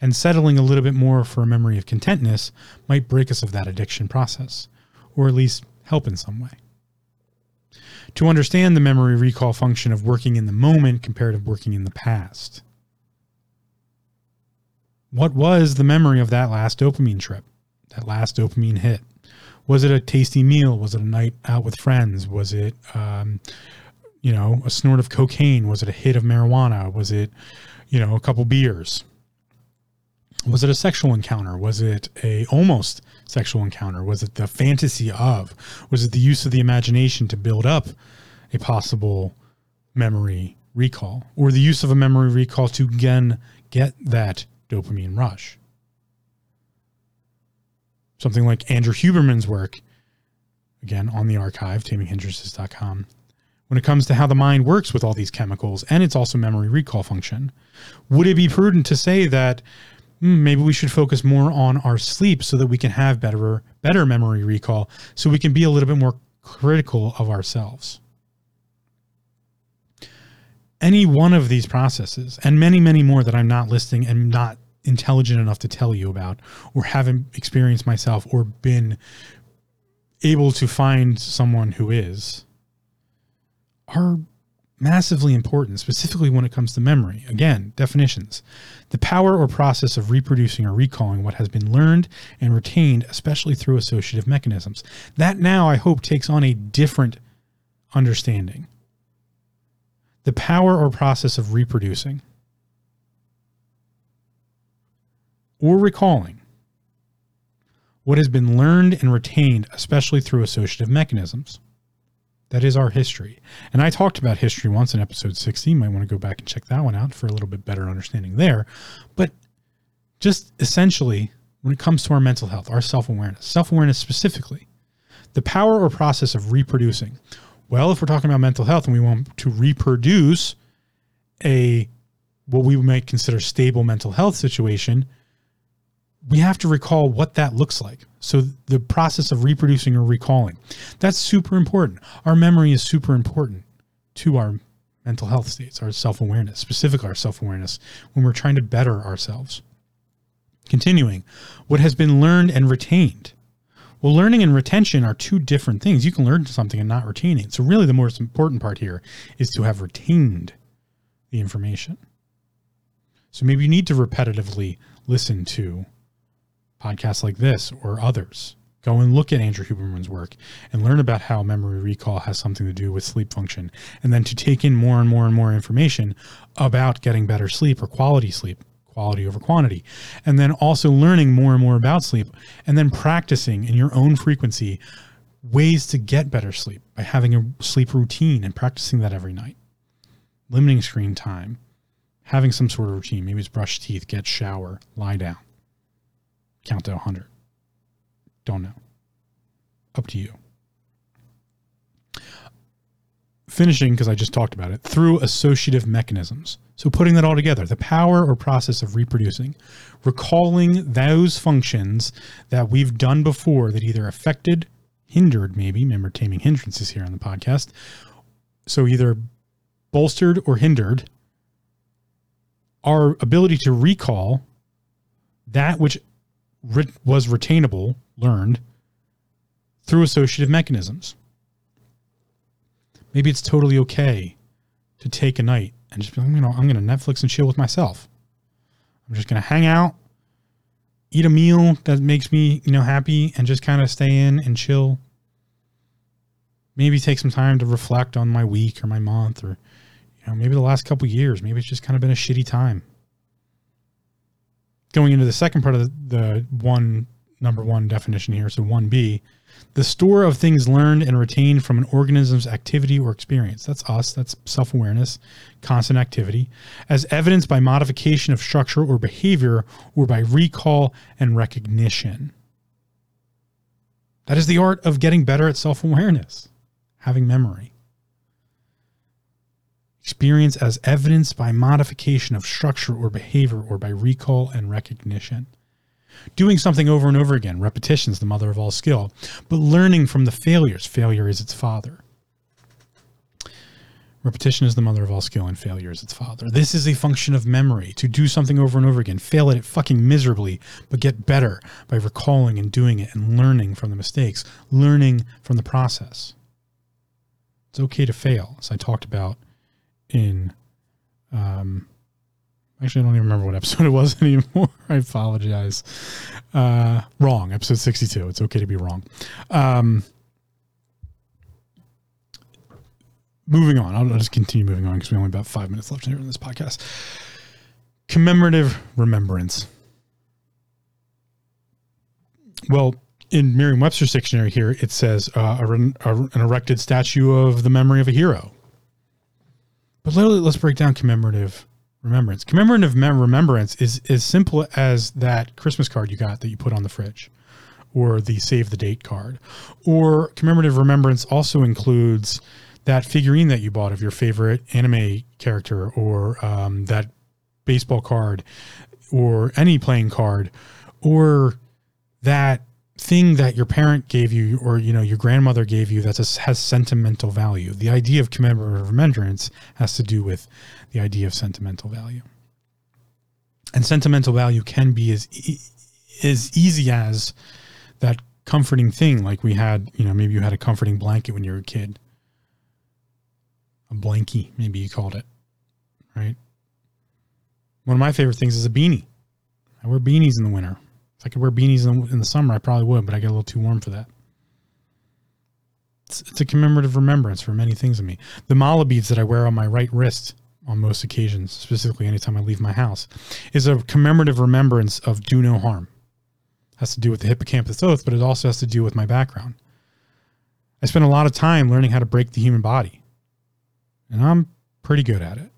and settling a little bit more for a memory of contentness might break us of that addiction process, or at least help in some way to understand the memory recall function of working in the moment compared to working in the past. What was the memory of that last dopamine trip, that last dopamine hit? Was it a tasty meal? Was it a night out with friends? Was it, um, you know, a snort of cocaine? Was it a hit of marijuana? Was it, you know, a couple beers? Was it a sexual encounter? Was it a almost sexual encounter? Was it the fantasy of? Was it the use of the imagination to build up a possible memory recall or the use of a memory recall to again get that dopamine rush? Something like Andrew Huberman's work, again on the archive, taming when it comes to how the mind works with all these chemicals and it's also memory recall function. Would it be prudent to say that Hmm, maybe we should focus more on our sleep so that we can have better better memory recall so we can be a little bit more critical of ourselves. Any one of these processes and many, many more that I'm not listing and not intelligent enough to tell you about or haven't experienced myself or been able to find someone who is are massively important, specifically when it comes to memory. Again, definitions the power or process of reproducing or recalling what has been learned and retained, especially through associative mechanisms. That now, I hope, takes on a different understanding. The power or process of reproducing or recalling what has been learned and retained, especially through associative mechanisms. That is our history. And I talked about history once in episode 60. You might want to go back and check that one out for a little bit better understanding there. But just essentially, when it comes to our mental health, our self awareness, self awareness specifically, the power or process of reproducing. Well, if we're talking about mental health and we want to reproduce a what we might consider stable mental health situation, we have to recall what that looks like. So the process of reproducing or recalling, that's super important. Our memory is super important to our mental health states, our self-awareness, specifically our self-awareness when we're trying to better ourselves. Continuing, what has been learned and retained. Well, learning and retention are two different things. You can learn something and not retain it. So really the most important part here is to have retained the information. So maybe you need to repetitively listen to podcasts like this or others. Go and look at Andrew Huberman's work and learn about how memory recall has something to do with sleep function. And then to take in more and more and more information about getting better sleep or quality sleep, quality over quantity. And then also learning more and more about sleep and then practicing in your own frequency ways to get better sleep by having a sleep routine and practicing that every night. Limiting screen time, having some sort of routine. Maybe it's brush teeth, get shower, lie down count to 100. Don't know. Up to you. Finishing, because I just talked about it, through associative mechanisms. So putting that all together, the power or process of reproducing, recalling those functions that we've done before that either affected, hindered, maybe, remember taming hindrances here on the podcast. So either bolstered or hindered our ability to recall that which was retainable, learned through associative mechanisms. Maybe it's totally okay to take a night and just be like, you know, I'm going to Netflix and chill with myself. I'm just going to hang out, eat a meal that makes me, you know, happy and just kind of stay in and chill. Maybe take some time to reflect on my week or my month or, you know, maybe the last couple years. Maybe it's just kind of been a shitty time going into the second part of the, the one number one definition here, so 1B, the store of things learned and retained from an organism's activity or experience. That's us, that's self awareness, constant activity, as evidenced by modification of structure or behavior or by recall and recognition. That is the art of getting better at self awareness, having memory experience as evidenced by modification of structure or behavior or by recall and recognition. Doing something over and over again, repetition is the mother of all skill, but learning from the failures, failure is its father. Repetition is the mother of all skill, and failure is its father. This is a function of memory to do something over and over again, fail at it fucking miserably, but get better by recalling and doing it and learning from the mistakes, learning from the process. It's okay to fail, as I talked about in um actually I don't even remember what episode it was anymore. I apologize. Uh wrong, episode 62. It's okay to be wrong. Um moving on. I'll, I'll just continue moving on because we only have about five minutes left here in this podcast. Commemorative remembrance. Well, in Merriam-Webster's dictionary here, it says uh, a, a, an erected statue of the memory of a hero. But literally, let's break down commemorative remembrance. Commemorative mem- remembrance is as simple as that Christmas card you got that you put on the fridge, or the save the date card. Or commemorative remembrance also includes that figurine that you bought of your favorite anime character, or um, that baseball card, or any playing card, or that thing that your parent gave you or you know your grandmother gave you that has sentimental value. The idea of commemorative remembrance has to do with the idea of sentimental value. And sentimental value can be as e- as easy as that comforting thing like we had, you know, maybe you had a comforting blanket when you were a kid. A blankie, maybe you called it. Right? One of my favorite things is a beanie. I wear beanies in the winter. I could wear beanies in the, in the summer, I probably would, but I get a little too warm for that. It's, it's a commemorative remembrance for many things of me. The mala beads that I wear on my right wrist on most occasions, specifically anytime I leave my house, is a commemorative remembrance of do no harm. It has to do with the hippocampus oath, but it also has to do with my background. I spent a lot of time learning how to break the human body, and I'm pretty good at it.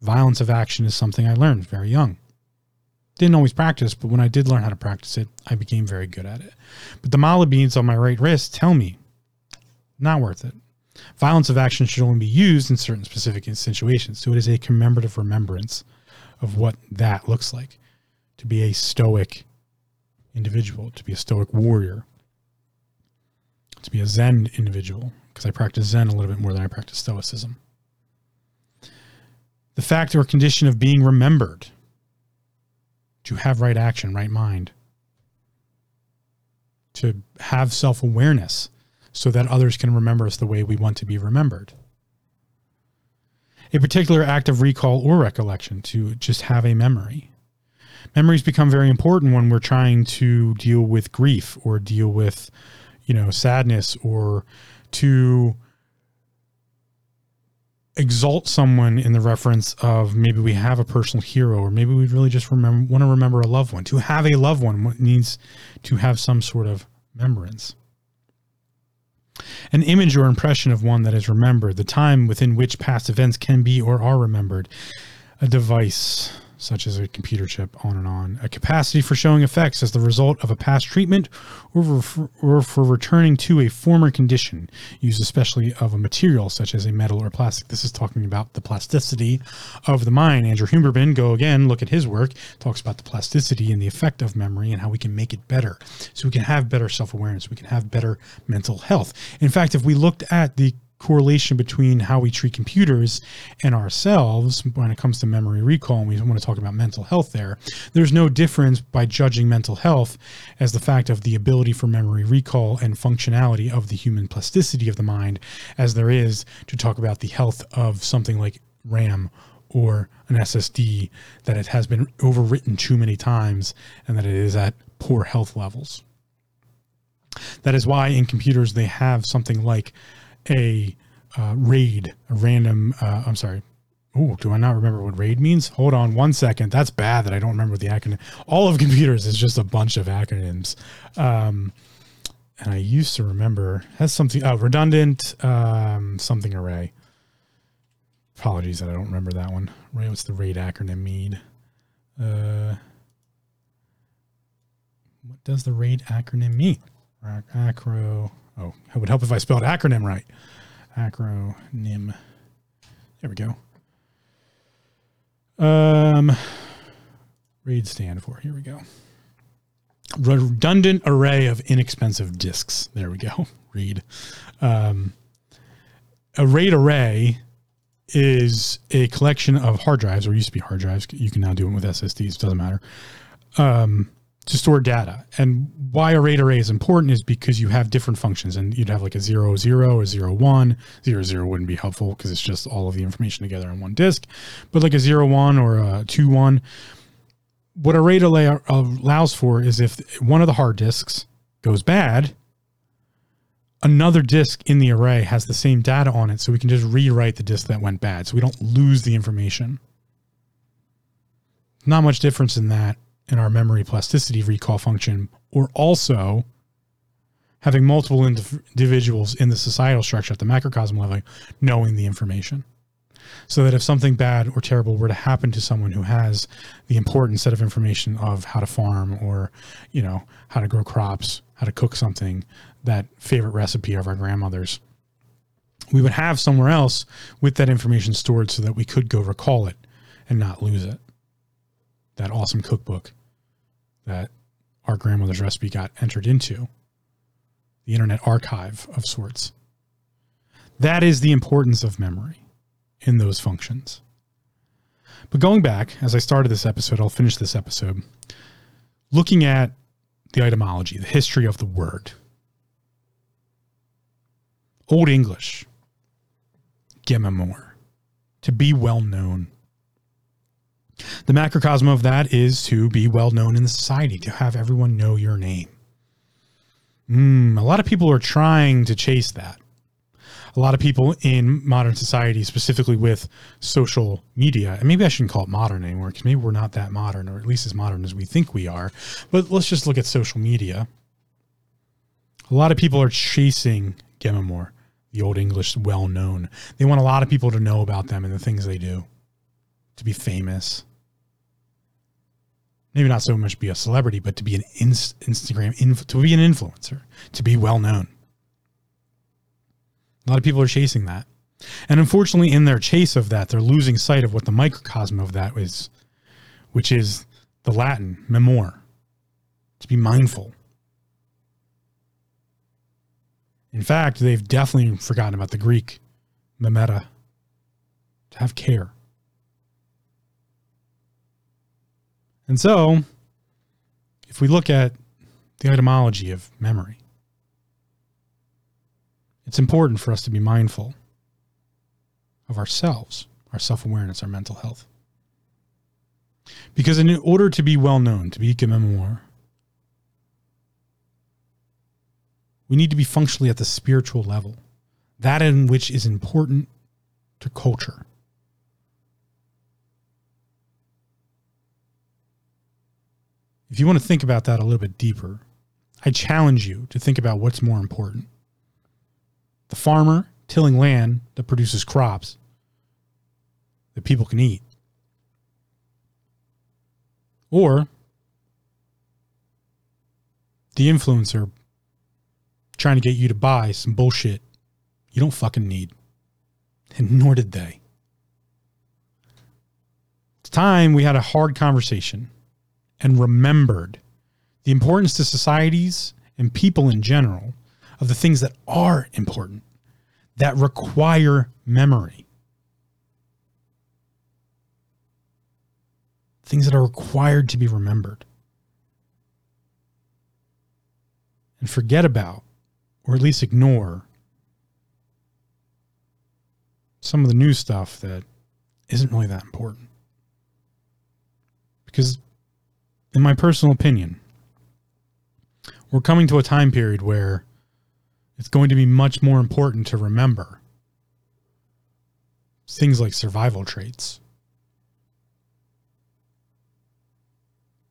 Violence of action is something I learned very young. Didn't always practice, but when I did learn how to practice it, I became very good at it. But the mala beads on my right wrist tell me, not worth it. Violence of action should only be used in certain specific situations. So it is a commemorative remembrance of what that looks like to be a stoic individual, to be a stoic warrior, to be a Zen individual, because I practice Zen a little bit more than I practice Stoicism. The fact or condition of being remembered to have right action, right mind, to have self awareness so that others can remember us the way we want to be remembered. A particular act of recall or recollection to just have a memory. Memories become very important when we're trying to deal with grief or deal with, you know, sadness or to exalt someone in the reference of maybe we have a personal hero or maybe we really just remember want to remember a loved one. To have a loved one needs to have some sort of remembrance. An image or impression of one that is remembered the time within which past events can be or are remembered a device such as a computer chip, on and on. A capacity for showing effects as the result of a past treatment or for, or for returning to a former condition, used especially of a material such as a metal or plastic. This is talking about the plasticity of the mind. Andrew Huberman, go again, look at his work, talks about the plasticity and the effect of memory and how we can make it better. So we can have better self awareness, we can have better mental health. In fact, if we looked at the correlation between how we treat computers and ourselves when it comes to memory recall, and we want to talk about mental health there, there's no difference by judging mental health as the fact of the ability for memory recall and functionality of the human plasticity of the mind as there is to talk about the health of something like RAM or an SSD that it has been overwritten too many times and that it is at poor health levels. That is why in computers they have something like a uh, raid, a random, uh, I'm sorry. Oh, do I not remember what RAID means? Hold on one second. That's bad that I don't remember the acronym. All of computers is just a bunch of acronyms. Um, and I used to remember has something oh, redundant um, something array. Apologies that I don't remember that one. Right, what's the RAID acronym mean? Uh, what does the RAID acronym mean? Acro Oh, it would help if I spelled acronym right. Acronym. There we go. Um, RAID stand for. Here we go. Redundant array of inexpensive disks. There we go. RAID. Um, a RAID array is a collection of hard drives, or used to be hard drives. You can now do it with SSDs. Doesn't matter. Um, to store data. And why a RAID array is important is because you have different functions and you'd have like a zero zero or zero one. Zero zero wouldn't be helpful because it's just all of the information together on one disk. But like a zero one or a two one, what a RAID array allows for is if one of the hard disks goes bad, another disk in the array has the same data on it, so we can just rewrite the disk that went bad, so we don't lose the information. Not much difference in that in our memory plasticity recall function, or also having multiple individuals in the societal structure at the macrocosm level knowing the information. So that if something bad or terrible were to happen to someone who has the important set of information of how to farm or, you know, how to grow crops, how to cook something, that favorite recipe of our grandmothers, we would have somewhere else with that information stored so that we could go recall it and not lose it that awesome cookbook that our grandmother's recipe got entered into the internet archive of sorts. That is the importance of memory in those functions. But going back, as I started this episode, I'll finish this episode looking at the etymology, the history of the word. Old English, gemamor, to be well known. The macrocosm of that is to be well known in the society, to have everyone know your name. Mm, a lot of people are trying to chase that. A lot of people in modern society, specifically with social media, and maybe I shouldn't call it modern anymore because maybe we're not that modern, or at least as modern as we think we are. But let's just look at social media. A lot of people are chasing Gemamor, the Old English well known. They want a lot of people to know about them and the things they do, to be famous. Maybe not so much be a celebrity, but to be an inst- Instagram, inf- to be an influencer, to be well known. A lot of people are chasing that. And unfortunately, in their chase of that, they're losing sight of what the microcosm of that is, which is the Latin memor, to be mindful. In fact, they've definitely forgotten about the Greek memeta, to have care. And so, if we look at the etymology of memory, it's important for us to be mindful of ourselves, our self awareness, our mental health. Because in order to be well known, to be memoir, we need to be functionally at the spiritual level, that in which is important to culture. If you want to think about that a little bit deeper, I challenge you to think about what's more important the farmer tilling land that produces crops that people can eat. Or the influencer trying to get you to buy some bullshit you don't fucking need. And nor did they. It's time we had a hard conversation and remembered the importance to societies and people in general of the things that are important, that require memory. Things that are required to be remembered. And forget about, or at least ignore, some of the new stuff that isn't really that important. Because, in my personal opinion, we're coming to a time period where it's going to be much more important to remember things like survival traits,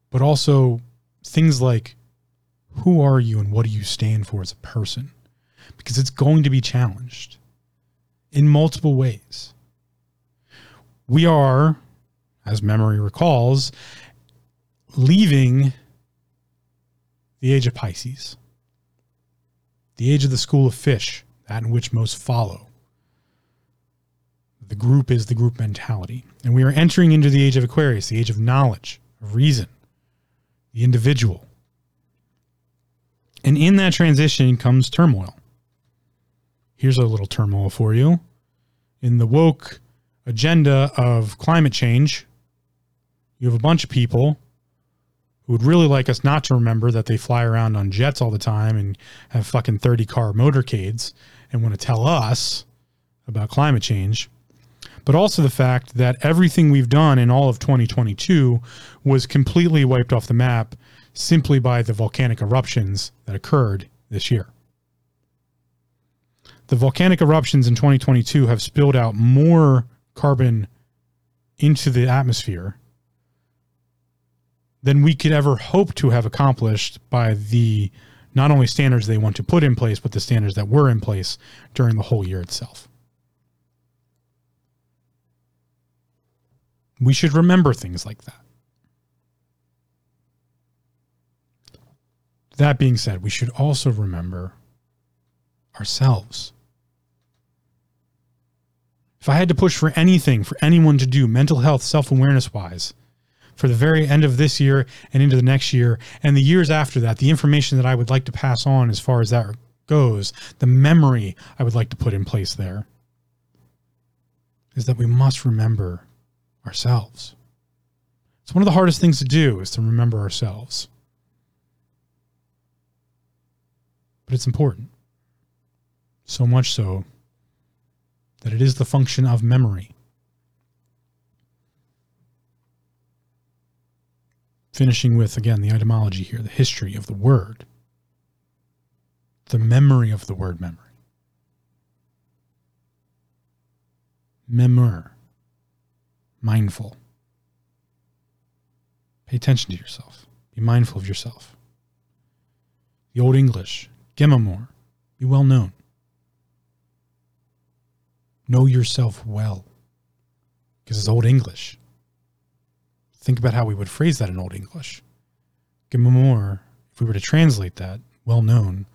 but also things like who are you and what do you stand for as a person? Because it's going to be challenged in multiple ways. We are, as memory recalls, leaving the age of Pisces the age of the school of fish, that in which most follow. The group is the group mentality. And we are entering into the age of Aquarius, the age of knowledge, of reason, the individual. And in that transition comes turmoil. Here's a little turmoil for you. In the woke agenda of climate change, you have a bunch of people who would really like us not to remember that they fly around on jets all the time and have fucking 30 car motorcades and want to tell us about climate change. But also the fact that everything we've done in all of 2022 was completely wiped off the map simply by the volcanic eruptions that occurred this year. The volcanic eruptions in 2022 have spilled out more carbon into the atmosphere than we could ever hope to have accomplished by the not only standards they want to put in place, but the standards that were in place during the whole year itself. We should remember things like that. That being said, we should also remember ourselves. If I had to push for anything for anyone to do mental health, self awareness wise, for the very end of this year and into the next year and the years after that, the information that I would like to pass on as far as that goes, the memory I would like to put in place there is that we must remember ourselves. It's one of the hardest things to do is to remember ourselves. But it's important. So much so that it is the function of memory. Finishing with, again, the etymology here, the history of the word, the memory of the word memory. Memor, mindful. Pay attention to yourself. Be mindful of yourself. The Old English, gemamor, be well known. Know yourself well, because it's Old English. Think about how we would phrase that in Old English. Gemamor, if we were to translate that, well known,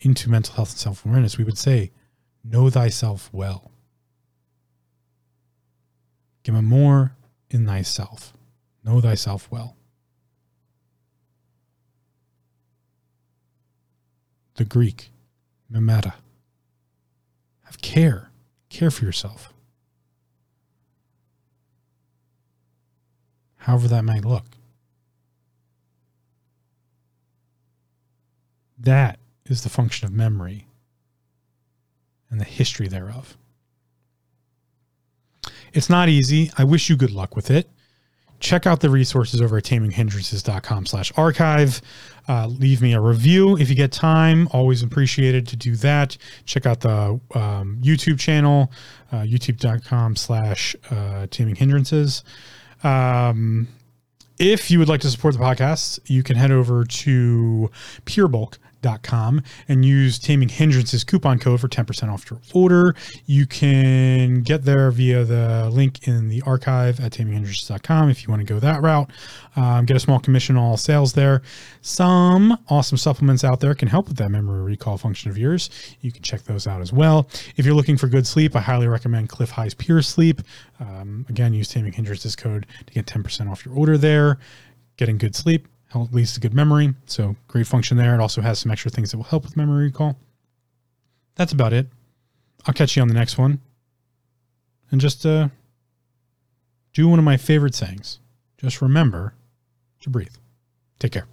into mental health and self awareness, we would say, Know thyself well. Gemamor in thyself. Know thyself well. The Greek, memeta. Have care. Care for yourself. However, that might look. That is the function of memory and the history thereof. It's not easy. I wish you good luck with it check out the resources over at taminghindrances.com slash archive. Uh, leave me a review if you get time. Always appreciated to do that. Check out the um, YouTube channel, uh, youtube.com slash uh, taming hindrances. Um, if you would like to support the podcast, you can head over to PureBulk com and use Taming Hindrances coupon code for 10% off your order. You can get there via the link in the archive at taminghindrances.com if you want to go that route. Um, get a small commission on all sales there. Some awesome supplements out there can help with that memory recall function of yours. You can check those out as well. If you're looking for good sleep, I highly recommend Cliff High's Pure Sleep. Um, again, use Taming Hindrances code to get 10% off your order there. Getting good sleep leads to good memory. So great function there. It also has some extra things that will help with memory recall. That's about it. I'll catch you on the next one. And just uh, do one of my favorite sayings. Just remember to breathe. Take care.